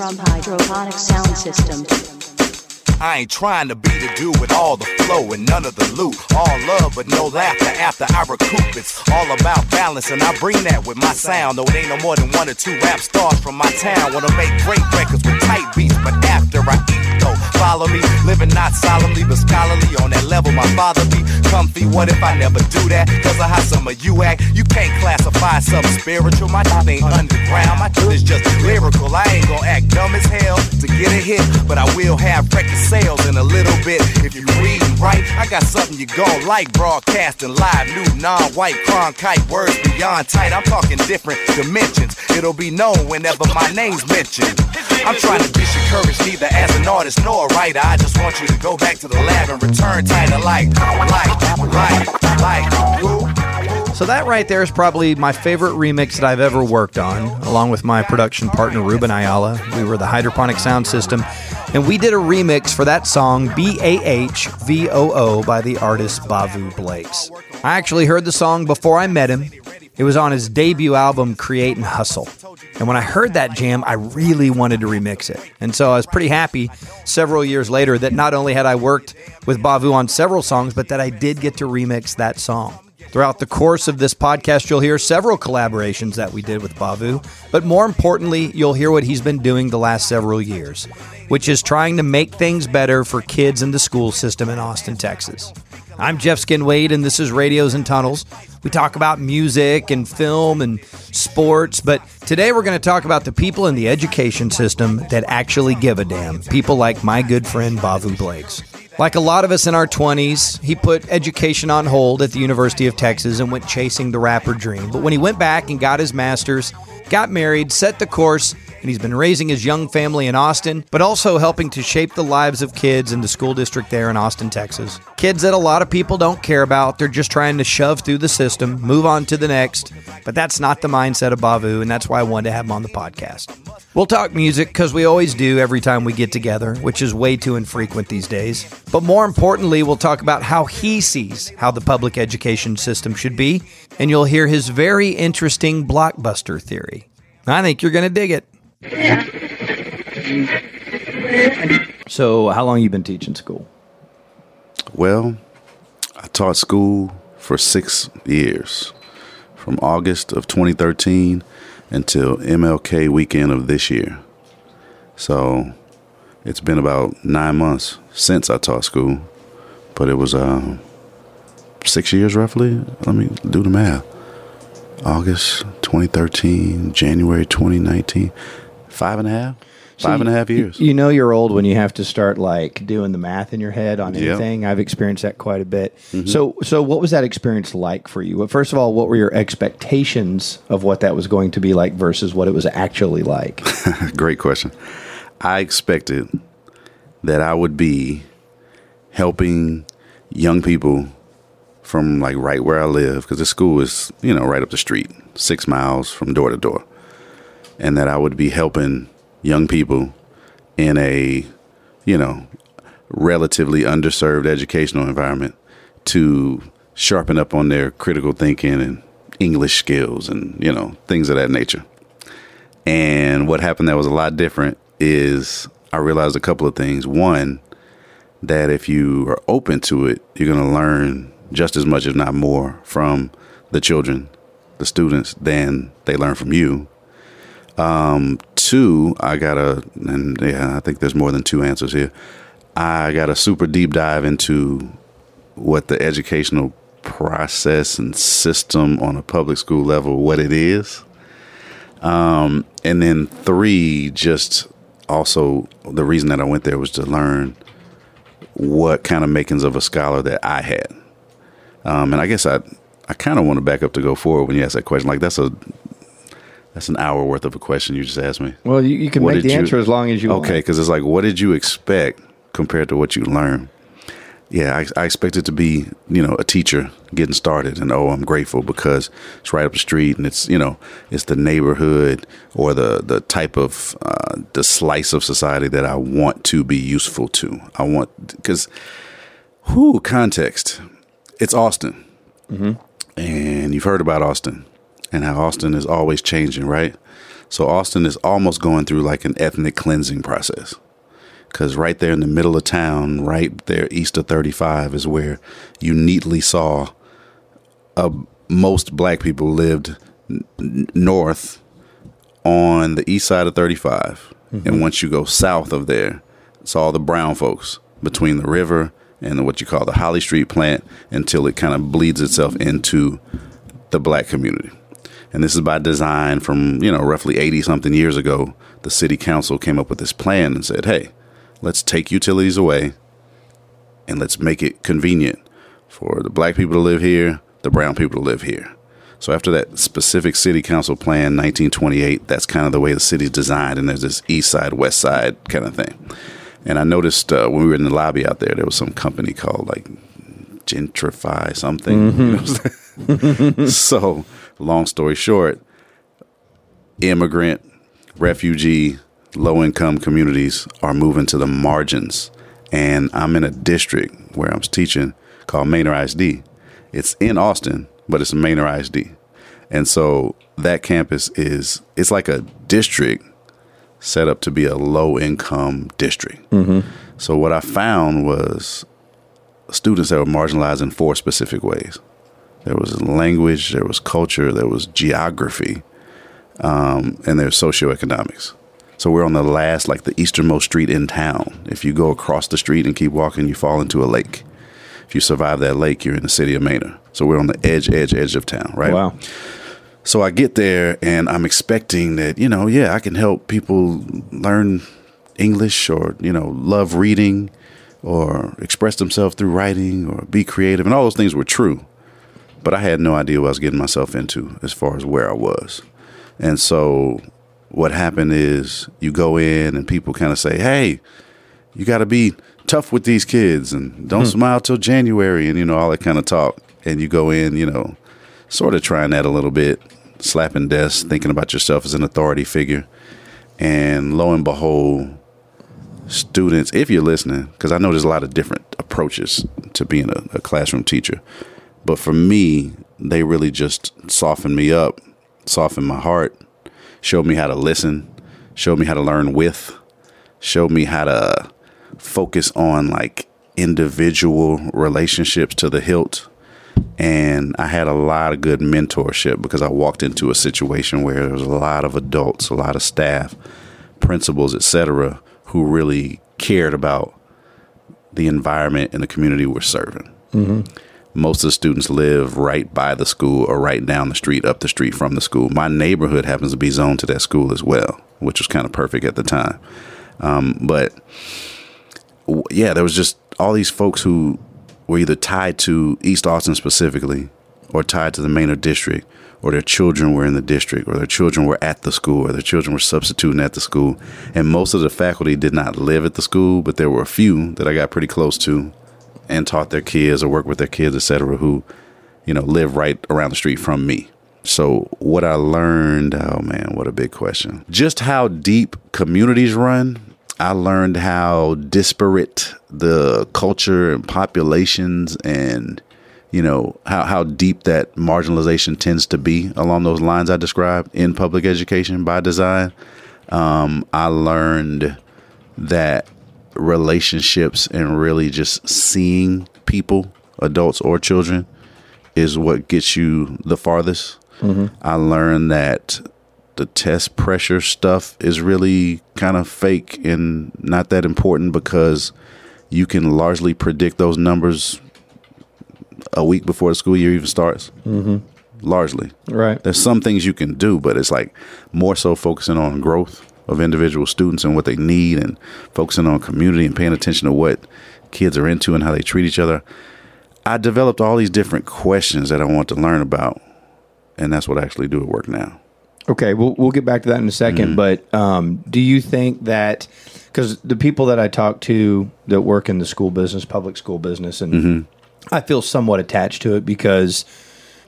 from Hydroponic Sound System. I ain't trying to be the dude with all the flow and none of the loot. All love but no laughter after I recoup. It's all about balance and I bring that with my sound. Though it ain't no more than one or two rap stars from my town. Wanna make great records with tight beats, but after I eat though, follow me. Living not solemnly but scholarly on that level my father be comfy. What if I never do that? Cause of how some of you act. You can't classify something spiritual. My shit ain't underground. My shit is just lyrical. I ain't gonna act dumb as hell to get a hit, but I will have record sales in a little bit. If you read write, I got something you gon' like. Broadcasting live, new non-white Cronkite words beyond tight. I'm talking different dimensions. It'll be known whenever my name's mentioned. I'm trying to discourage neither as an artist nor. I just want you to go back to the lab and return like, like, like, like? So that right there is probably my favorite remix that I've ever worked on, along with my production partner Ruben Ayala. We were the Hydroponic Sound System, and we did a remix for that song B A H V O O by the artist Bavu Blakes. I actually heard the song before I met him. It was on his debut album Create and Hustle. And when I heard that jam, I really wanted to remix it. And so I was pretty happy several years later that not only had I worked with Bavu on several songs, but that I did get to remix that song. Throughout the course of this podcast, you'll hear several collaborations that we did with Bavu, but more importantly, you'll hear what he's been doing the last several years, which is trying to make things better for kids in the school system in Austin, Texas. I'm Jeff Skinwade, and this is Radios and Tunnels. We talk about music and film and sports, but today we're going to talk about the people in the education system that actually give a damn. People like my good friend Bavu Blakes. Like a lot of us in our 20s, he put education on hold at the University of Texas and went chasing the rapper dream. But when he went back and got his master's, got married, set the course, and he's been raising his young family in Austin, but also helping to shape the lives of kids in the school district there in Austin, Texas. Kids that a lot of people don't care about. They're just trying to shove through the system, move on to the next. But that's not the mindset of Bavu, and that's why I wanted to have him on the podcast. We'll talk music because we always do every time we get together, which is way too infrequent these days. But more importantly, we'll talk about how he sees how the public education system should be, and you'll hear his very interesting blockbuster theory. I think you're going to dig it. So, how long you been teaching school? Well, I taught school for six years, from August of 2013 until MLK weekend of this year. So it's been about nine months since I taught school, but it was uh, six years roughly. Let me do the math. August 2013, January 2019, five and a half, five and a half years. You know you're old when you have to start like doing the math in your head on Yep. anything. I've experienced that quite a bit. Mm-hmm. So so what was that experience like for you? Well, first of all, what were your expectations of what that was going to be like versus what it was actually like? Great question. I expected that I would be helping young people from like right where I live because the school is, you know, right up the street, six miles from door to door. And that I would be helping young people in a, you know, relatively underserved educational environment to sharpen up on their critical thinking and English skills and, you know, things of that nature. And what happened that was a lot different is I realized a couple of things. One, that if you are open to it, you're going to learn just as much, if not more, from the children, the students, than they learn from you. Um, two, I got a, and yeah, I think there's more than two answers here. I got a super deep dive into what the educational process and system on a public school level, what it is. Um, and then three, just also the reason that I went there was to learn what kind of makings of a scholar that I had. Um, and I guess I, I kind of want to back up to go forward when you ask that question. Like that's a, that's an hour worth of a question you just asked me. Well, you, you can What make the you- answer as long as you want. Okay, because it's like, what did you expect compared to what you learned? Yeah, I, I expected to be, you know, a teacher getting started, and oh, I'm grateful because it's right up the street, and it's, you know, it's the neighborhood or the the type of uh, the slice of society that I want to be useful to. I want because, who context? It's Austin, and you've heard about Austin and how Austin is always changing, right? So Austin is almost going through like an ethnic cleansing process. Because right there in the middle of town, right there east of 35, is where you neatly saw uh, most black people lived n- north on the east side of 35. And once you go south of there, it's all the brown folks between the river and what you call the Holly Street plant until it kind of bleeds itself into the black community. And this is by design from, you know, roughly 80 something years ago. The city council came up with this plan and said, hey, let's take utilities away and let's make it convenient for the black people to live here, the brown people to live here. So after that specific city council plan, 1928, that's kind of the way the city's designed, and there's this east side, west side kind of thing. And I noticed uh, when we were in the lobby out there, there was some company called like Gentrify something. Know? so, long story short, immigrant, refugee, low income communities are moving to the margins. And I'm in a district where I'm teaching called Manor ISD. It's in Austin, but it's Manor ISD. And so that campus is it's like a district set up to be a low income district. Mm-hmm. So what I found was students that were marginalized in four specific ways. There was language, there was culture, there was geography, um, and there's socioeconomics. So we're on the last, like the easternmost street in town. If you go across the street and keep walking, you fall into a lake. If you survive that lake, you're in the city of Manor. So we're on the edge, edge, edge of town, right? Wow. So I get there and I'm expecting that, you know, yeah, I can help people learn English or, you know, love reading or express themselves through writing or be creative. And all those things were true. But I had no idea what I was getting myself into as far as where I was. And so what happened is you go in and people kind of say, hey, you got to be tough with these kids and don't hmm. smile till January and, you know, all that kind of talk. And you go in, you know, sort of trying that a little bit, slapping desks, thinking about yourself as an authority figure. And lo and behold, students, if you're listening, because I know there's a lot of different approaches to being a, a classroom teacher, but for me, they really just softened me up, softened my heart, showed me how to listen, showed me how to learn with, showed me how to focus on like individual relationships to the hilt and I had a lot of good mentorship because I walked into a situation where there was a lot of adults, a lot of staff, principals, etc., who really cared about the environment and the community we're serving. Mm-hmm. Most of the students live right by the school or right down the street, up the street from the school. My neighborhood happens to be zoned to that school as well, which was kind of perfect at the time. Um, but yeah, there was just all these folks who were either tied to East Austin specifically or tied to the Manor district or their children were in the district or their children were at the school or their children were substituting at the school. And most of the faculty did not live at the school, but there were a few that I got pretty close to and taught their kids or worked with their kids, etc., who, you know, live right around the street from me. So what I learned, oh man, what a big question. Just how deep communities run. I learned how disparate the culture and populations and you know how, how deep that marginalization tends to be along those lines I described in public education by design. Um, I learned that relationships and really just seeing people, adults or children, is what gets you the farthest. I learned that the test pressure stuff is really kind of fake and not that important because you can largely predict those numbers a week before the school year even starts. Mm-hmm. Largely. Right. There's some things you can do, but it's like more so focusing on growth of individual students and what they need and focusing on community and paying attention to what kids are into and how they treat each other. I developed all these different questions that I want to learn about, and that's what I actually do at work now. Okay, we'll we'll get back to that in a 2nd mm-hmm. But um, do you think that because the people that I talk to that work in the school business, public school business, and mm-hmm. I feel somewhat attached to it because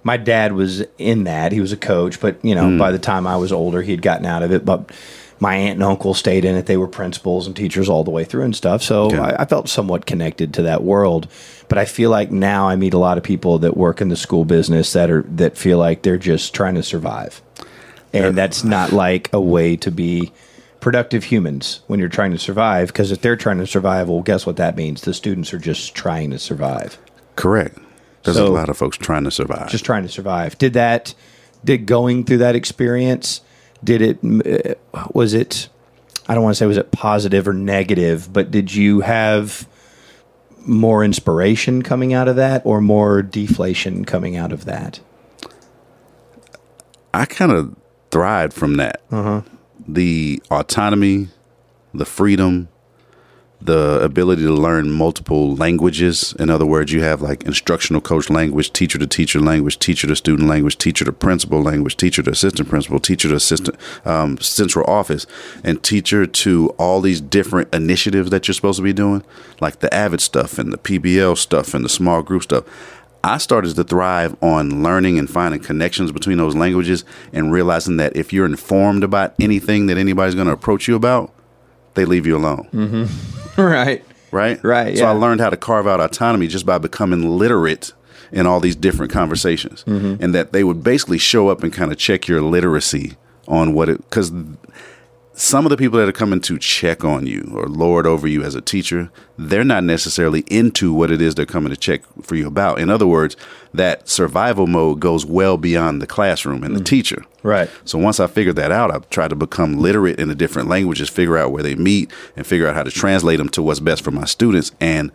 my dad was in that. He was a coach, but you know, mm. by the time I was older, he had gotten out of it. But my aunt and uncle stayed in it. They were principals and teachers all the way through and stuff. So Okay. I, I felt somewhat connected to that world. But I feel like now I meet a lot of people that work in the school business that are that feel like they're just trying to survive. and that's not like a way to be productive humans when you're trying to survive. Because if they're trying to survive, well, guess what that means? The students are just trying to survive, Correct. There's So- a lot of folks trying to survive. just trying to survive. Did that? Did going through that experience? Did it? uh, Was it? I don't want to say was it positive or negative, but did you have more inspiration coming out of that, or more deflation coming out of that? I kind of thrived from that. The autonomy, the freedom, the ability to learn multiple languages. In other words, you have like instructional coach language, teacher to teacher language, teacher to student language, teacher to principal language, teacher to assistant principal, teacher to assistant um, central office, and teacher to all these different initiatives that you're supposed to be doing, like the Avid stuff and the PBL stuff and the small group stuff. I started to thrive on learning and finding connections between those languages and realizing that if you're informed about anything that anybody's going to approach you about, they leave you alone. Right. Right? Right, So I learned how to carve out autonomy just by becoming literate in all these different conversations. Mm-hmm. And that they would basically show up and kind of check your literacy on what it, because some of the people that are coming to check on you or lord over you as a teacher, they're not necessarily into what it is they're coming to check for you about. In other words, that survival mode goes well beyond the classroom and the mm-hmm. teacher. Right. So once I figured that out, I tried to become literate in the different languages, figure out where they meet, and figure out how to translate them to what's best for my students. And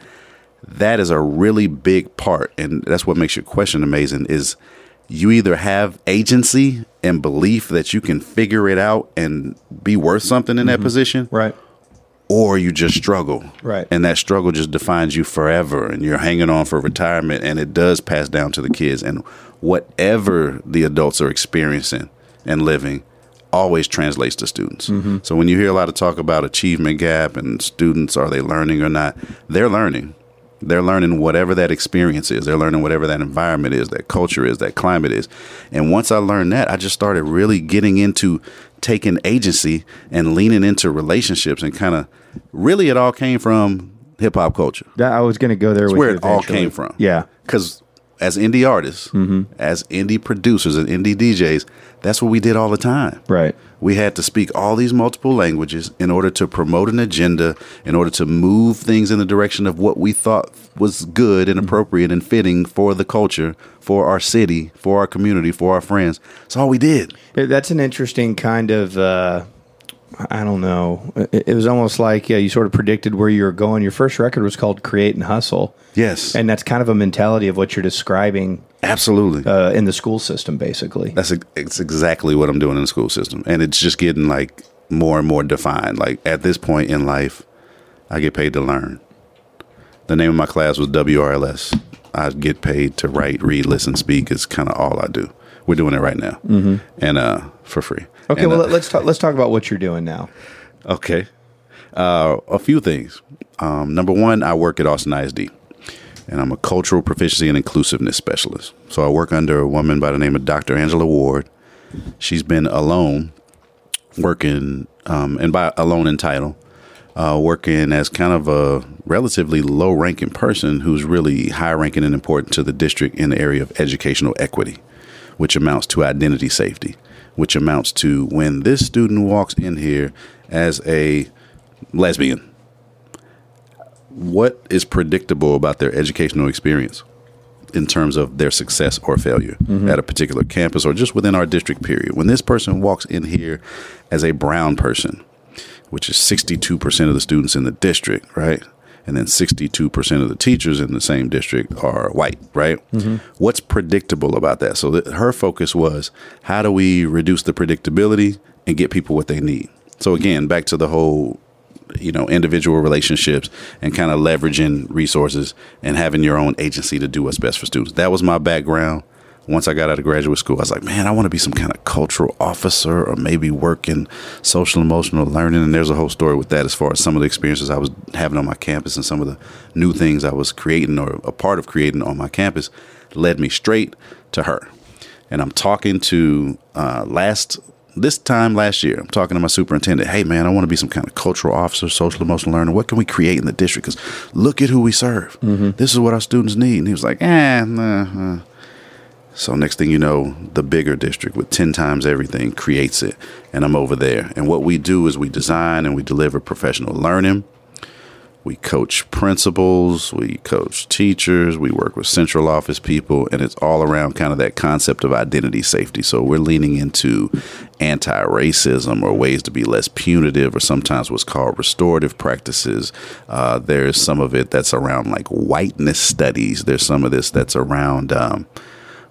that is a really big part, and that's what makes your question amazing. Is you either have agency and belief that you can figure it out and be worth something in that mm-hmm. position, Right. or you just struggle. Right. And that struggle just defines you forever and you're hanging on for retirement and it does pass down to the kids. And whatever the adults are experiencing and living always translates to students. Mm-hmm. So when you hear a lot of talk about achievement gap and students are they learning or not, they're learning. They're learning whatever that experience is. They're learning whatever that environment is, that culture is, that climate is. And once I learned that, I just started really getting into taking agency and leaning into relationships and kind of really it all came from hip hop culture. That I was going to go there. Where it all came from. Yeah. Because as indie artists, mm-hmm. as indie producers and indie DJs, that's what we did all the time. Right. We had to speak all these multiple languages in order to promote an agenda, in order to move things in the direction of what we thought was good and appropriate and fitting for the culture, for our city, for our community, for our friends. That's all we did. That's an interesting kind of. Uh, I don't know. It, it was almost like yeah, you sort of predicted where you were going. Your first record was called "Create and Hustle," Yes. and that's kind of a mentality of what you're describing Absolutely. uh, in the school system, basically. That's ex- it's exactly what I'm doing in the school system, and it's just getting like more and more defined. Like at this point in life, I get paid to learn. The name of my class was WRLS. I get paid to write, read, listen, speak. Is kind of all I do. We're doing it right now, mm-hmm. and uh, for free. Okay, And, well uh, let's talk. Let's talk about what you're doing now. Okay. Uh, a few things. Um, number one, I work at Austin ISD, and I'm a cultural proficiency and inclusiveness specialist. So I work under a woman by the name of Dr. Angela Ward. She's been alone, working, um, and by alone in title, uh, working as kind of a relatively low ranking person who's really high ranking and important to the district in the area of educational equity, which amounts to identity safety, which amounts to when this student walks in here as a lesbian, what is predictable about their educational experience in terms of their success or failure mm-hmm. at a particular campus or just within our district period? When this person walks in here as a brown person, which is 62% of the students in the district, right? And then 62% of the teachers in the same district are white, right? Mm-hmm. What's predictable about that? So that her focus was how do we reduce the predictability and get people what they need? So again, back to the whole you know individual relationships and kind of leveraging resources and having your own agency to do what's best for students. That was my background. Once I got out of graduate school, I was like, man, I want to be some kind of cultural officer or maybe work in social emotional learning. And there's a whole story with that as far as some of the experiences I was having on my campus and some of the new things I was creating or a part of creating on my campus led me straight to her. And I'm talking to uh, last this time last year, I'm talking to my superintendent. Hey, man, I want to be some kind of cultural officer, social emotional learner. What can we create in the district? Because look at who we serve. This is what our students need. And he was like, eh, nah, uh. So next thing you know, the bigger district with 10 times everything creates it and I'm over there. And what we do is we design and we deliver professional learning. We coach principals, we coach teachers, we work with central office people, and it's all around kind of that concept of identity safety. So we're leaning into anti racism or ways to be less punitive, or sometimes what's called restorative practices. Uh, there's some of it that's around like whiteness studies, there's some of this that's around. Um,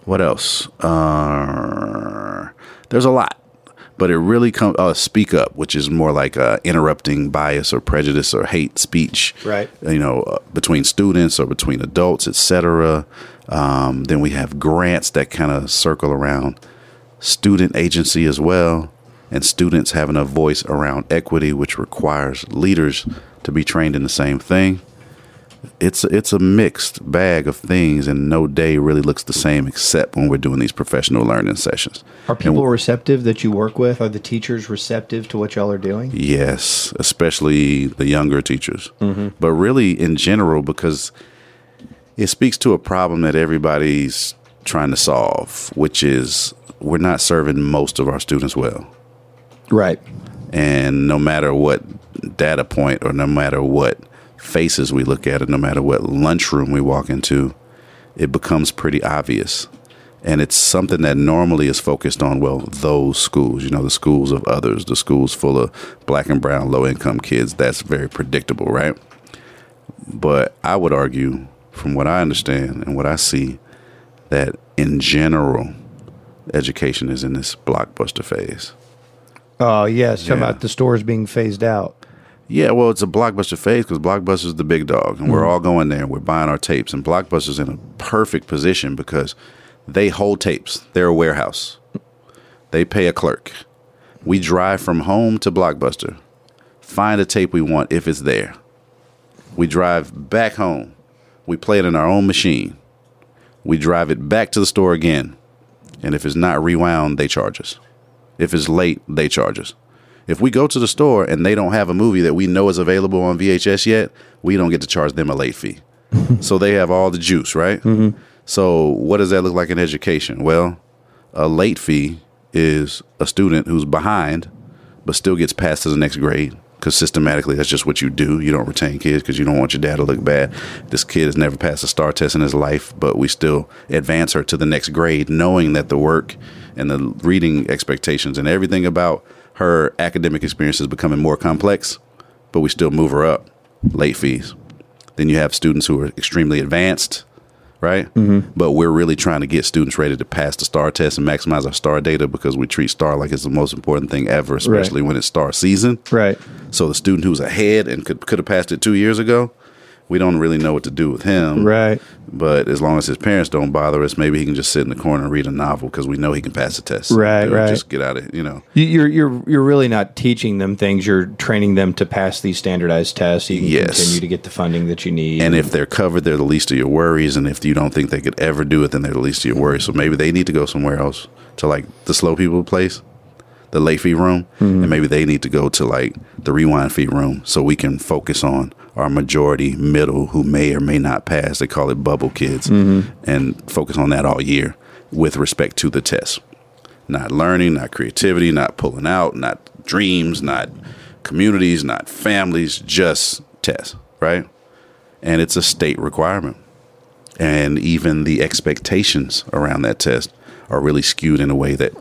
what else? Uh, there's a lot, but it really comes. Uh, speak up, which is more like uh, interrupting bias or prejudice or hate speech. Right. You know, uh, between students or between adults, etc. Um, then we have grants that kind of circle around student agency as well, and students having a voice around equity, which requires leaders to be trained in the same thing it's it's a mixed bag of things, and no day really looks the same except when we're doing these professional learning sessions. Are people receptive that you work with? Are the teachers receptive to what y'all are doing? Yes, especially the younger teachers, mm-hmm. but really in general because it speaks to a problem that everybody's trying to solve, which is we're not serving most of our students well. Right. And no matter what data point or no matter what faces we look at, and no matter what lunchroom we walk into, it becomes pretty obvious. And it's something that normally is focused on, well, those schools, you know, the schools of others, the schools full of black and brown low income kids. That's very predictable, right? But I would argue, from what I understand and what I see, that in general, education is in this blockbuster phase. Oh, yes. Yeah. About the stores being phased out. Yeah, well, it's a blockbuster phase because blockbuster's the big dog, and mm-hmm. we're all going there. and We're buying our tapes, and blockbuster's in a perfect position because they hold tapes. They're a warehouse. They pay a clerk. We drive from home to blockbuster, find a tape we want if it's there. We drive back home. We play it in our own machine. We drive it back to the store again, and if it's not rewound, they charge us. If it's late, they charge us. If we go to the store and they don't have a movie that we know is available on VHS yet, we don't get to charge them a late fee. so they have all the juice, right? Mm-hmm. So what does that look like in education? Well, a late fee is a student who's behind but still gets passed to the next grade because systematically that's just what you do. You don't retain kids because you don't want your dad to look bad. This kid has never passed a STAAR test in his life, but we still advance her to the next grade, knowing that the work and the reading expectations and everything about her academic experience is becoming more complex, but we still move her up. Late fees. Then you have students who are extremely advanced, right? Mm-hmm. But we're really trying to get students ready to pass the STAAR test and maximize our STAAR data because we treat STAAR like it's the most important thing ever, especially right. when it's STAAR season. Right. So the student who's ahead and could could have passed it two years ago, we don't really know what to do with him. Right. But as long as his parents don't bother us, maybe he can just sit in the corner and read a novel because we know he can pass the test. Right, right. Just get out of you know. You're you're you're really not teaching them things. You're training them to pass these standardized tests. So you can yes. continue to get the funding that you need. And if they're covered, they're the least of your worries. And if you don't think they could ever do it, then they're the least of your worries. So maybe they need to go somewhere else to like the slow people place the late fee room, mm-hmm. and maybe they need to go to like the rewind fee room so we can focus on our majority middle who may or may not pass. They call it bubble kids, mm-hmm. and focus on that all year with respect to the test. Not learning, not creativity, not pulling out, not dreams, not communities, not families, just tests, right? And it's a state requirement. And even the expectations around that test are really skewed in a way that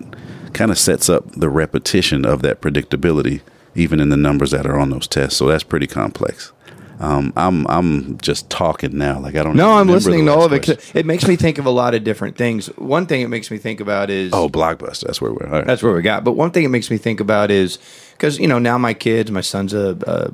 kind of sets up the repetition of that predictability, even in the numbers that are on those tests. So that's pretty complex. Um, I'm I'm just talking now, like I don't. No, I'm listening to all of it. It makes me think of a lot of different things. One thing it makes me think about is oh, blockbuster. That's where we're. Right. That's where we got. But one thing it makes me think about is because you know now my kids, my son's a, a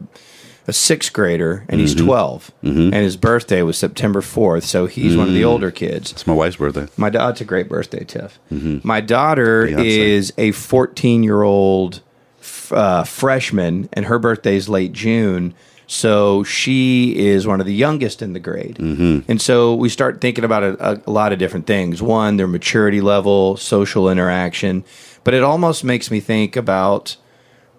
a sixth grader and he's mm-hmm. 12 mm-hmm. and his birthday was september 4th so he's mm-hmm. one of the mm. older kids it's my wife's birthday my daughter's a great birthday tiff mm-hmm. my daughter Beyonce. is a 14 year old uh, freshman and her birthday is late june so she is one of the youngest in the grade. Mm-hmm. And so we start thinking about a, a, lot of different things. One, their maturity level, social interaction. But it almost makes me think about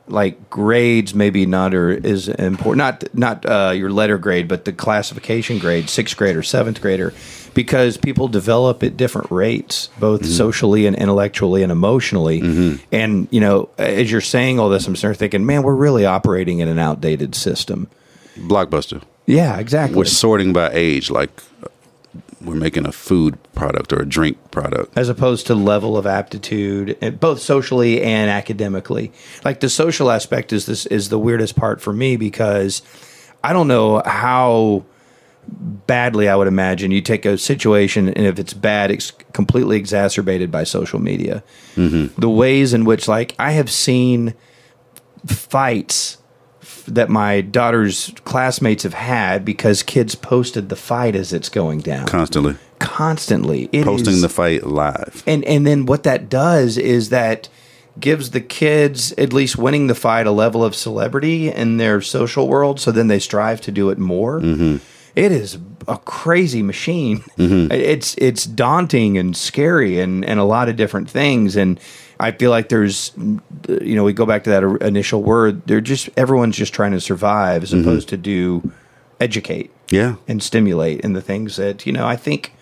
like grades maybe not are is important. Not not uh, your letter grade, but the classification grade, sixth grader, seventh grader, because people develop at different rates, both socially and intellectually and emotionally. And you know, as you're saying all this, I'm starting thinking, man, we're really operating in an outdated system. Blockbuster. Yeah, exactly. We're sorting by age, like we're making a food product or a drink product. as opposed to level of aptitude, eh, both socially and academically. Like the social aspect is this is the weirdest part for me because I don't know how badly I would imagine you take a situation and if it's bad, it's completely exacerbated by social media. The ways in which, like, I have seen fights that my daughter's classmates have had because kids posted the fight as it's going down. Constantly. Constantly. It posting is- the fight live. and and then what that does is that gives the kids at least winning the fight a level of celebrity in their social world so then they strive to do it more. Mm-hmm. It is a crazy machine. Mm-hmm. It's it's daunting and scary and and a lot of different things. And i feel like there's you know we go back to that initial word they're just everyone's just trying to survive as mm-hmm. opposed to do educate Yeah. and stimulate and the things that you know i think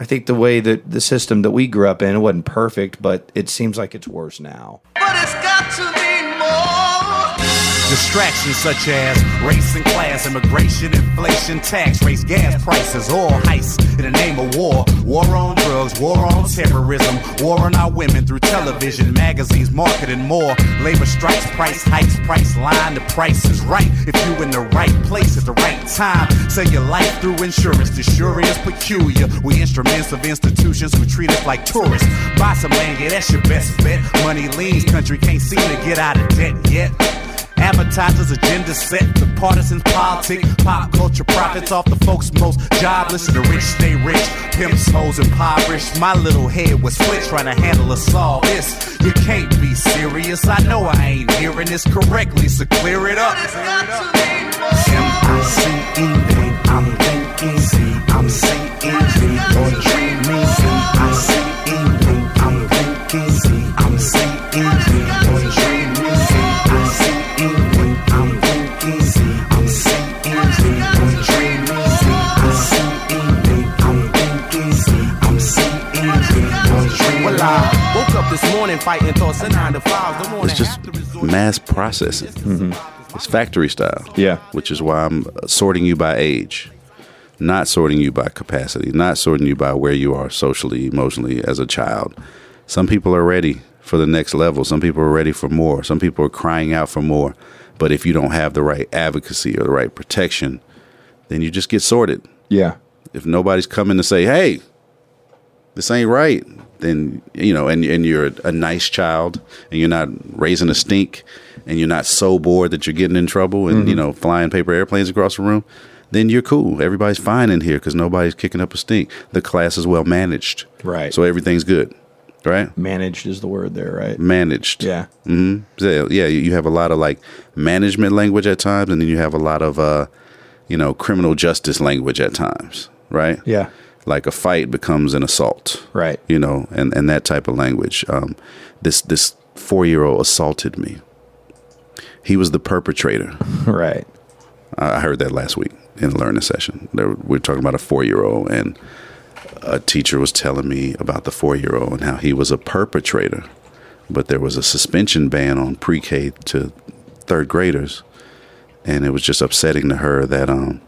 i think the way that the system that we grew up in it wasn't perfect but it seems like it's worse now But it's got to be more. Distractions such as race and class, immigration, inflation, tax, raise gas prices, all heists in the name of war. War on drugs, war on terrorism, war on our women through television, magazines, marketing more. Labor strikes, price hikes, price line, the price is right. If you in the right place at the right time, sell your life through insurance. The sure is peculiar. We instruments of institutions who treat us like tourists. Buy some land, yeah, that's your best bet. Money leans, country can't seem to get out of debt yet. Advertisers' agenda set, the partisans politic, pop culture profits off the folks most jobless. The rich stay rich, pimps, hoes, impoverished. My little head was split trying to handle us all this. You can't be serious. I know I ain't hearing this correctly, so clear it up. It's got to be more. M-I-C-E, I'm thinking, I'm saying, up this morning fighting thoughts nine to five. Don't It's just have to resort to- mass processing. Mm-hmm. It's factory style. Yeah. Which is why I'm sorting you by age, not sorting you by capacity, not sorting you by where you are socially, emotionally as a child. Some people are ready for the next level. Some people are ready for more. Some people are crying out for more. But if you don't have the right advocacy or the right protection, then you just get sorted. yeah If nobody's coming to say, "Hey, this ain't right," then you know, and and you're a nice child, and you're not raising a stink, and you're not so bored that you're getting in trouble, and you know, flying paper airplanes across the room, then you're cool. Everybody's fine in here because nobody's kicking up a stink. The class is well managed, Right. So everything's good, right? managed is the word there right Managed, yeah hmm Yeah, yeah, you have a lot of like management language at times, and then you have a lot of uh, you know, criminal justice language at times, right? yeah Like a fight becomes an assault, Right. You know, and and that type of language. Um, this this four year old assaulted me. He was the perpetrator. right I heard that last week in the learning session. Were, we were talking about a four year old, and a teacher was telling me about the four year old and how he was a perpetrator, but there was a suspension ban on pre K to third graders, and it was just upsetting to her that um,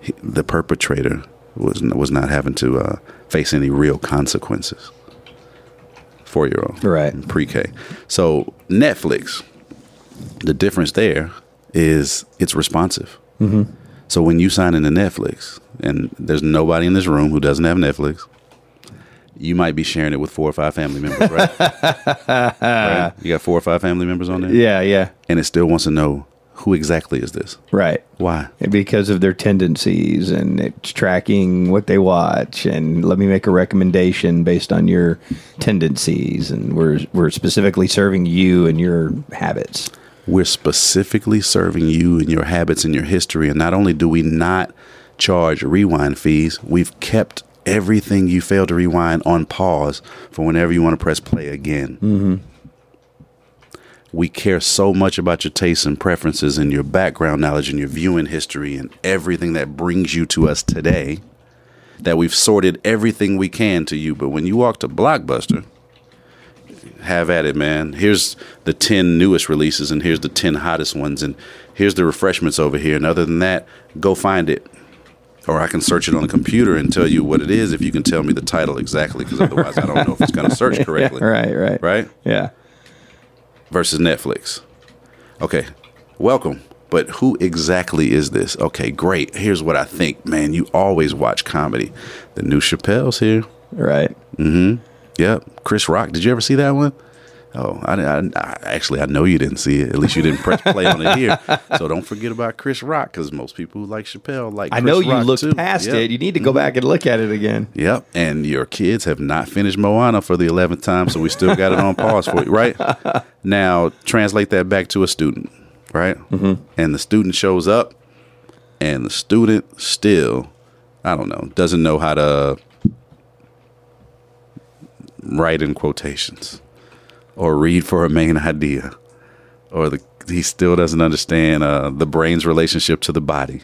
he, the perpetrator was was not having to uh, face any real consequences. Four year old, Right. Pre K. So Netflix, the difference there is it's responsive. So when you sign into Netflix, and there's nobody in this room who doesn't have Netflix, you might be sharing it with four or five family members, right? right? You got four or five family members on there, yeah yeah and it still wants to know who exactly is this? right Why? because of their tendencies and it's tracking what they watch and let me make a recommendation based on your tendencies and we're we're specifically serving you and your habits We're specifically serving you and your habits and your history, and not only do we not charge rewind fees, we've kept everything you failed to rewind on pause for whenever you want to press play again. Mm-hmm. We care so much about your tastes and preferences and your background knowledge and your viewing history and everything that brings you to us today that we've sorted everything we can to you. But when you walk to Blockbuster, have at it, man. Here's the 10 newest releases, and here's the 10 hottest ones, and here's the refreshments over here. And other than that, go find it. Or I can search it on the computer and tell you what it is if you can tell me the title exactly, because otherwise I don't know if it's going to search correctly. right, right, Right? Yeah. Versus Netflix. Okay, welcome. But who exactly is this? Okay, great. Here's what I think, man. You always watch comedy. The new Chappelle's here. Right. Mm hmm. Yep, Chris Rock. Did you ever see that one? Oh, I, I, I actually I know you didn't see it. At least you didn't press play on it here. So don't forget about Chris Rock because most people who like Chappelle like. Chris. I Chris know you Rock looked too. past Yep. Mm-hmm. it. You need to go back and look at it again. Yep, and your kids have not finished Moana for the eleventh time, so we still got it on pause for you, right? Now translate that back to a student, right? Mm-hmm. And the student shows up, and the student still, I don't know, doesn't know how to write in quotations or read for a main idea, or the he still doesn't understand uh, the brain's relationship to the body.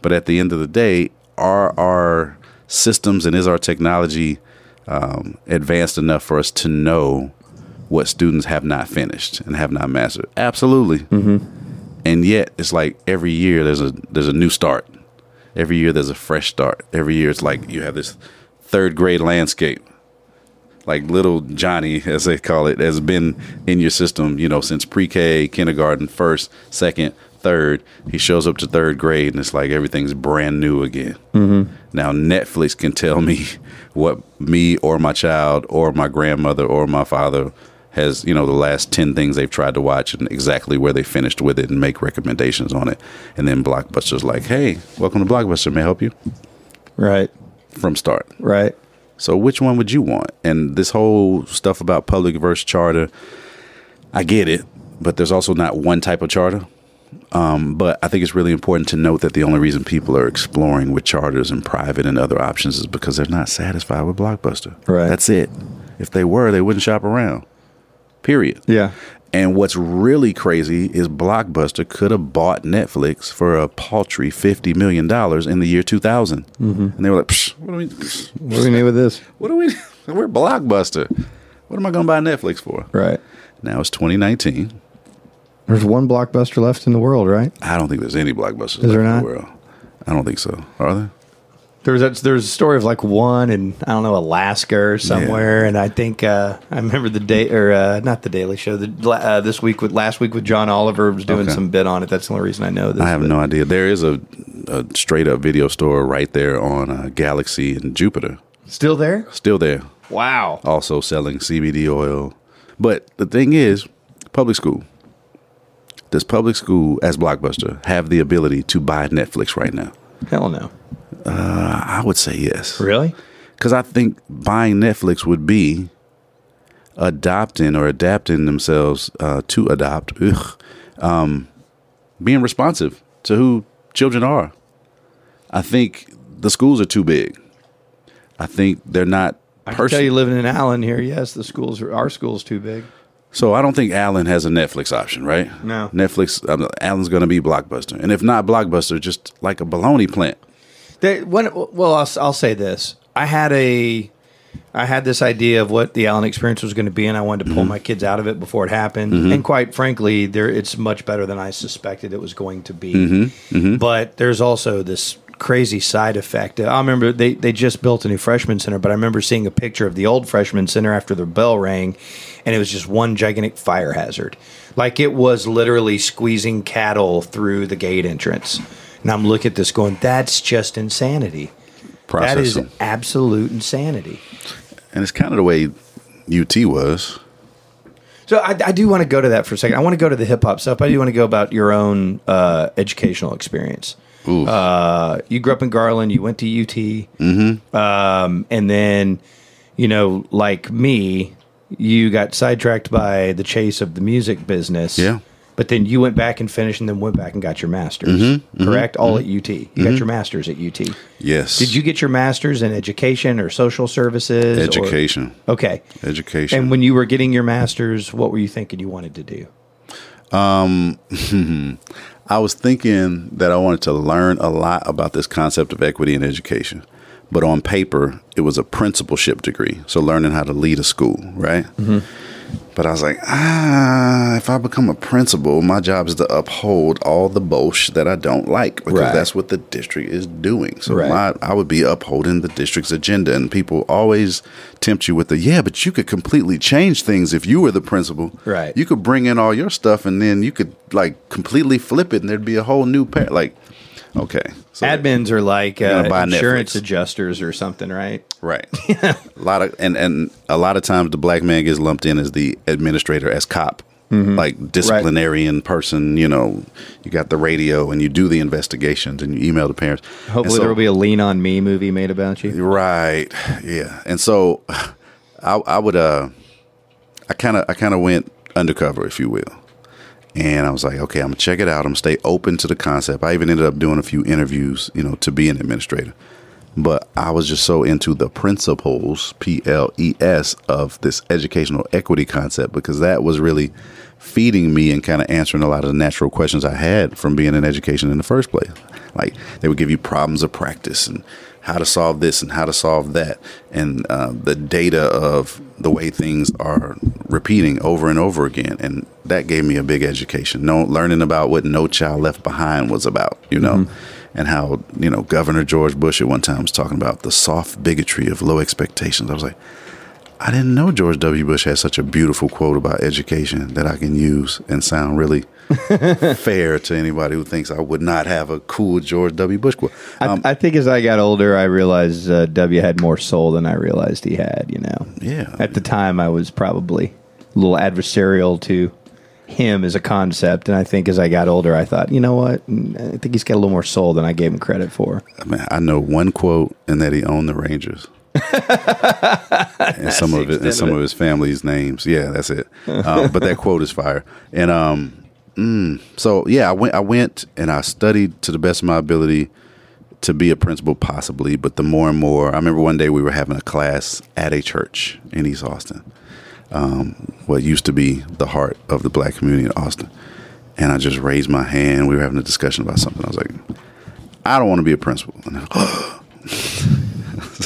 But at the end of the day, are our systems and is our technology um, advanced enough for us to know what students have not finished and have not mastered? Absolutely. And yet, it's like every year there's a there's a new start. Every year there's a fresh start. Every year it's like you have this third grade landscape like little Johnny, as they call it, has been in your system, you know, since pre-K, kindergarten, first, second, third. He shows up to third grade, and it's like everything's brand new again. Mm-hmm. Now Netflix can tell me what me or my child or my grandmother or my father has, you know, the last ten things they've tried to watch and exactly where they finished with it and make recommendations on it. And then Blockbuster's like, "Hey, welcome to Blockbuster. May I help you?" Right. From start. Right. So which one would you want? And this whole stuff about public versus charter, I get it, but there's also not one type of charter. Um, but I think it's really important to note that the only reason people are exploring with charters and private and other options is because they're not satisfied with Blockbuster. Right. That's it. If they were, they wouldn't shop around. Period. Yeah. And what's really crazy is Blockbuster could have bought Netflix for a paltry fifty million dollars in the year two mm-hmm. and they were like, Psh, "What do we? Psh, What do we need with this? what do we? We're Blockbuster. What am I going to buy Netflix for? Right. Now it's 2019. There's one blockbuster left in the world, right? I don't think there's any Blockbusters Is left there in not? the world. I don't think so. Are there? There's that, there's a story of like one in I don't know Alaska or somewhere, and I think uh, I remember the day or uh, not the Daily Show. The uh, this week with last week with John Oliver was doing Okay. some bit on it. That's the only reason I know this. I have no idea. There is a, a straight up video store right there on uh, Galaxy and Jupiter. Still there? Still there. Wow. Also selling CBD oil. But the thing is, public school. Does public school as Blockbuster have the ability to buy Netflix right now? Hell no. I would say yes. Really? Because I think buying Netflix would be adopting or adapting themselves uh, to adopt, ugh, um, being responsive to who children are. I think the schools are too big. I think they're not. I can tell you, living in Allen here, yes, the schools are, our school's too big. so I don't think Allen has a Netflix option, right? No. Netflix. Uh, Allen's going to be Blockbuster, and if not Blockbuster, just like a baloney plant. They, when, well, I'll, I'll say this: I had a, I had this idea of what the Allen experience was going to be, and I wanted to pull mm-hmm. my kids out of it before it happened. Mm-hmm. And quite frankly, there it's much better than I suspected it was going to be. Mm-hmm. But there's also this crazy side effect. I remember they they just built a new freshman center, but I remember seeing a picture of the old freshman center after the bell rang, and it was just one gigantic fire hazard. Like it was literally squeezing cattle through the gate entrance. And I'm looking at this going, that's just insanity. Processing. That is absolute insanity. and it's kind of the way UT was. So I, I do want to go to that for a second. I want to go to the hip hop stuff. I do want to go about your own uh, educational experience. Uh, you grew up in Garland. You went to UT, mm-hmm. um, and then, you know, like me, you got sidetracked by the chase of the music business. Yeah. But then you went back and finished, and then went back and got your master's. Mm-hmm, mm-hmm, correct, all at mm-hmm. UT. You got your master's at UT. yes. Did you get your master's in education or social services? or- education? okay. Education. And when you were getting your master's, what were you thinking you wanted to do? Um, I was thinking that I wanted to learn a lot about this concept of equity in education. But on paper, it was a principalship degree. So learning how to lead a school, right? But I was like, ah, if I become a principal, my job is to uphold all the bullshit that I don't like because Right. that's what the district is doing. So Right. my, I would be upholding the district's agenda. And people always tempt you with the, yeah, but you could completely change things if you were the principal. Right. You could bring in all your stuff and then you could like completely flip it and there'd be a whole new pair. Like, okay. So Admins are like uh, insurance Netflix. adjusters or something, right? Right. a lot of and and a lot of times the black man gets lumped in as the administrator as cop. Like disciplinarian person, you know, you got the radio and you do the investigations and you email the parents. Hopefully, so- there will be a Lean on Me movie made about you. Right. Yeah. And so I I would uh I kind of I kind of went undercover if you will. And I was like, okay, I'm to check it out. I'm to stay open to the concept. I even ended up doing a few interviews, you know, to be an administrator. But I was just so into the principles, P L E S, of this educational equity concept because that was really feeding me and kind of answering a lot of the natural questions I had from being in education in the first place. Like they would give you problems of practice and how to solve this and how to solve that, and uh, the data of the way things are repeating over and over again. And that gave me a big education. No, learning about what No Child Left Behind was about, you know, and how you know Governor George Bush at one time was talking about the soft bigotry of low expectations. I was like. I didn't know George W. Bush had such a beautiful quote about education that I can use and sound really fair to anybody who thinks I would not have a cool George W. Bush quote. Um, I, I think as I got older, I realized uh, W had more soul than I realized he had. You know, yeah. at the time, I was probably a little adversarial to him as a concept, and I think as I got older, I thought, you know what? I think he's got a little more soul than I gave him credit for. I, mean, I know one quote and that he owned the Rangers. and some of it and some of his family's names. Yeah, that's it. Um, but that quote is fire. And um, mm, so yeah, I went. I went and I studied to the best of my ability to be a principal, possibly. But the more and more, I remember one day we were having a class at a church in East Austin, um, what used to be the heart of the black community in Austin. And I just raised my hand. We were having a discussion about something. I was like, I don't want to be a principal.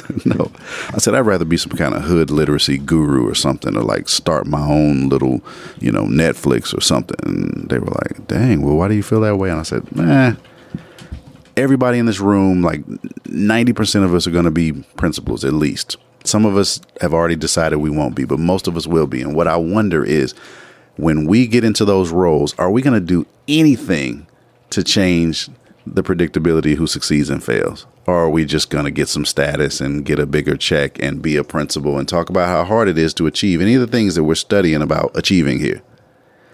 No. I said, I'd rather be some kind of hood literacy guru or something, or like start my own little, you know, Netflix or something. And they were like, dang, well, why do you feel that way? And I said, nah. Everybody in this room, like 90% of us are going to be principals at least. Some of us have already decided we won't be, but most of us will be. And what I wonder is when we get into those roles, are we going to do anything to change the predictability who succeeds and fails? Or are we just going to get some status and get a bigger check and be a principal and talk about how hard it is to achieve any of the things that we're studying about achieving here?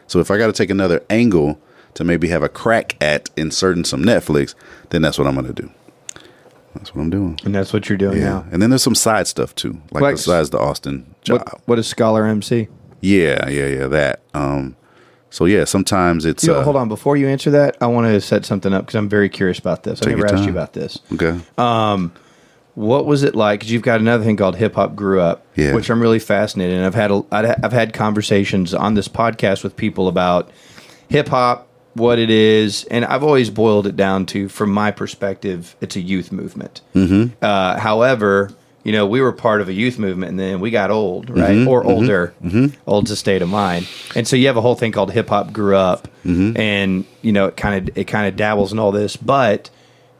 So if I got to take another angle to maybe have a crack at inserting some Netflix, then that's what I'm going to do. That's what I'm doing. And that's what you're doing Yeah. now. And then there's some side stuff too, like Like- besides the Austin job. What, what is Scholar MC? Yeah, yeah, yeah, that. Um, so yeah, sometimes it's You know, uh, hold on. Before you answer that, I want to set something up because I'm very curious about this. I never asked you about this. Okay. Um, what was it like? Because you've got another thing called Hip Hop Grew Up, Yeah. which I'm really fascinated. in. I've had a, I've had conversations on this podcast with people about hip hop, what it is, and I've always boiled it down to, from my perspective, it's a youth movement. Mm-hmm. Uh, however, you know, we were part of a youth movement, and then we got old, right, mm-hmm, or mm-hmm, older. Mm-hmm. Old's a state of mind, and so you have a whole thing called Hip Hop Grew Up, and you know, it kind of it kind of dabbles in all this, but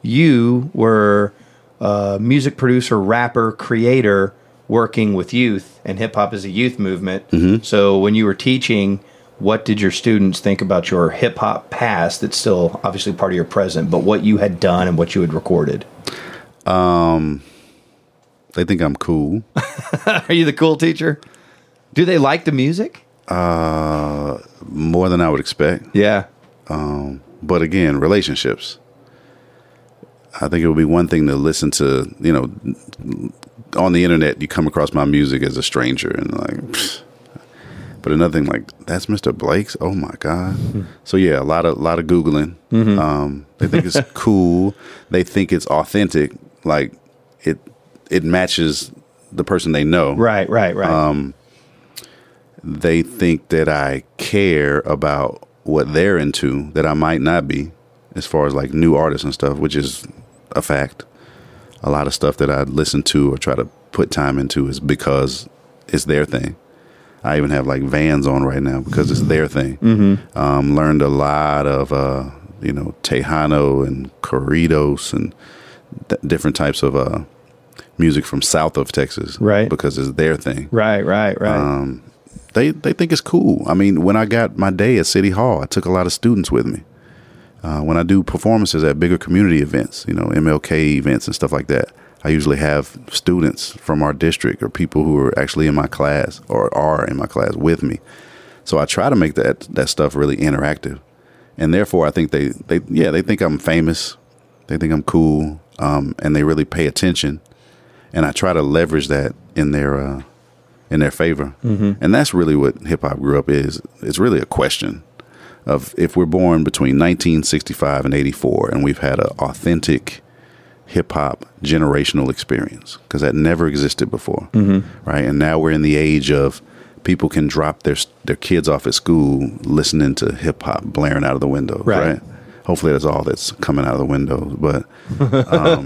you were a music producer, rapper, creator, working with youth, and hip hop is a youth movement. So when you were teaching, what did your students think about your hip hop past? That's still obviously part of your present, but what you had done and what you had recorded. Um, They think I'm cool. Are you the cool teacher? Do they like the music? Uh, more than I would expect. Yeah. Um, but again, relationships. I think it would be one thing to listen to, you know, on the internet, you come across my music as a stranger and like, pfft. but another thing like that's Mr. Blake's. Oh my god! Hmm. So yeah, a lot of lot of googling. Mm-hmm. Um, they think it's cool. They think it's authentic. Like it it matches the person they know. Right, right, right. they think that I care about what they're into that I might not be, as far as like new artists and stuff, which is a fact. A lot of stuff that I listen to or try to put time into is because it's their thing. I even have like Vans on right now because it's their thing. Mm-hmm. Um, learned a lot of uh, you know Tejano and Corridos and d- different types of uh, music from south of Texas, Right. Because it's their thing. Right, right, right. Um, they they think it's cool. I mean, when I got my day at City Hall, I took a lot of students with me. Uh, when I do performances at bigger community events, you know, MLK events and stuff like that, I usually have students from our district or people who are actually in my class or are in my class with me. So I try to make that that stuff really interactive, and therefore I think they they yeah they think I'm famous, they think I'm cool, um, and they really pay attention, and I try to leverage that in their uh, in their favor, mm-hmm. and that's really what hip hop grew up is. It's really a question of if we're born between 1965 and 84, and we've had an authentic hip hop generational experience because that never existed before, mm-hmm. right? And now we're in the age of people can drop their their kids off at school listening to hip hop blaring out of the window, Right. right? Hopefully, that's all that's coming out of the windows. But um,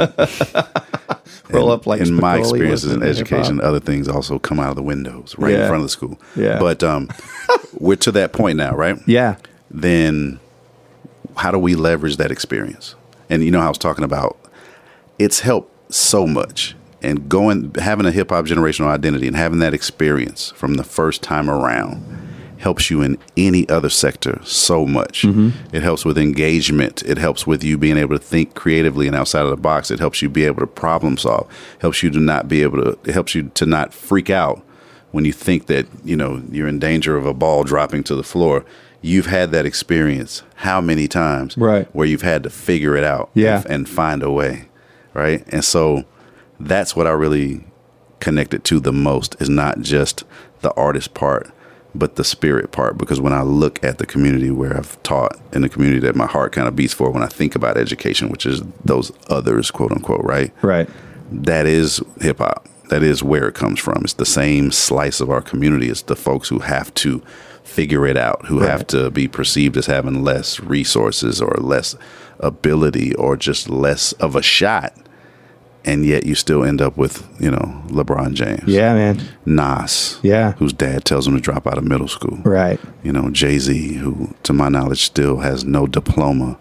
Roll in- up like in my experiences in education, other things also come out of the windows right Yeah. in front of the school. Yeah. But um, we're to that point now, right? Yeah. Then how do we leverage that experience? And you know how I was talking about it's helped so much. And going having a hip hop generational identity and having that experience from the first time around helps you in any other sector so much. Mm-hmm. It helps with engagement. It helps with you being able to think creatively and outside of the box. It helps you be able to problem solve. Helps you to not be able to it helps you to not freak out when you think that, you know, you're in danger of a ball dropping to the floor. You've had that experience how many times Right. where you've had to figure it out Yeah. and, and find a way, right? And so that's what I really connected to the most is not just the artist part, but the spirit part. Because when I look at the community where I've taught in the community that my heart kind of beats for when I think about education, which is those others, quote unquote, right? Right. that is hip hop. That is where it comes from. It's the same slice of our community. It's the folks who have to figure it out, who have to be perceived as having less resources or less ability or just less of a shot. And yet you still end up with, you know, LeBron James. Yeah, man. Nas. Yeah. Whose dad tells him to drop out of middle school. Right. You know, Jay Z, who to my knowledge still has no diploma,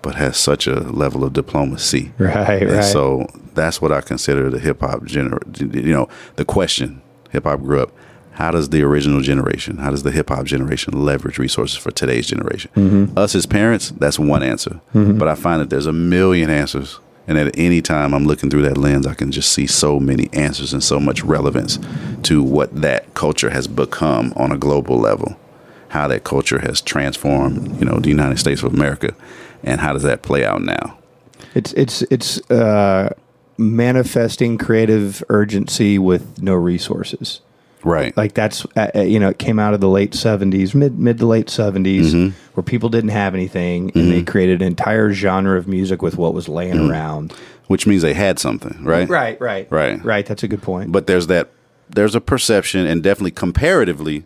but has such a level of diplomacy. Right, And right. So that's what I consider the hip hop gener. You know, the question hip hop grew up. How does the original generation, how does the hip hop generation leverage resources for today's generation? Mm-hmm. Us as parents, that's one answer. But I find that there's a million answers. And at any time I'm looking through that lens, I can just see so many answers and so much relevance to what that culture has become on a global level, how that culture has transformed, you know, the United States of America, and how does that play out now? It's it's it's uh, manifesting creative urgency with no resources. Right. Like that's uh, uh, you know it came out of the late seventies, mid mid to late 70s Mm-hmm. where people didn't have anything, and they created an entire genre of music with what was laying Mm-hmm. around. which means they had something, right? Right, right, Right. right. That's a good point. But there's that there's a perception and definitely comparatively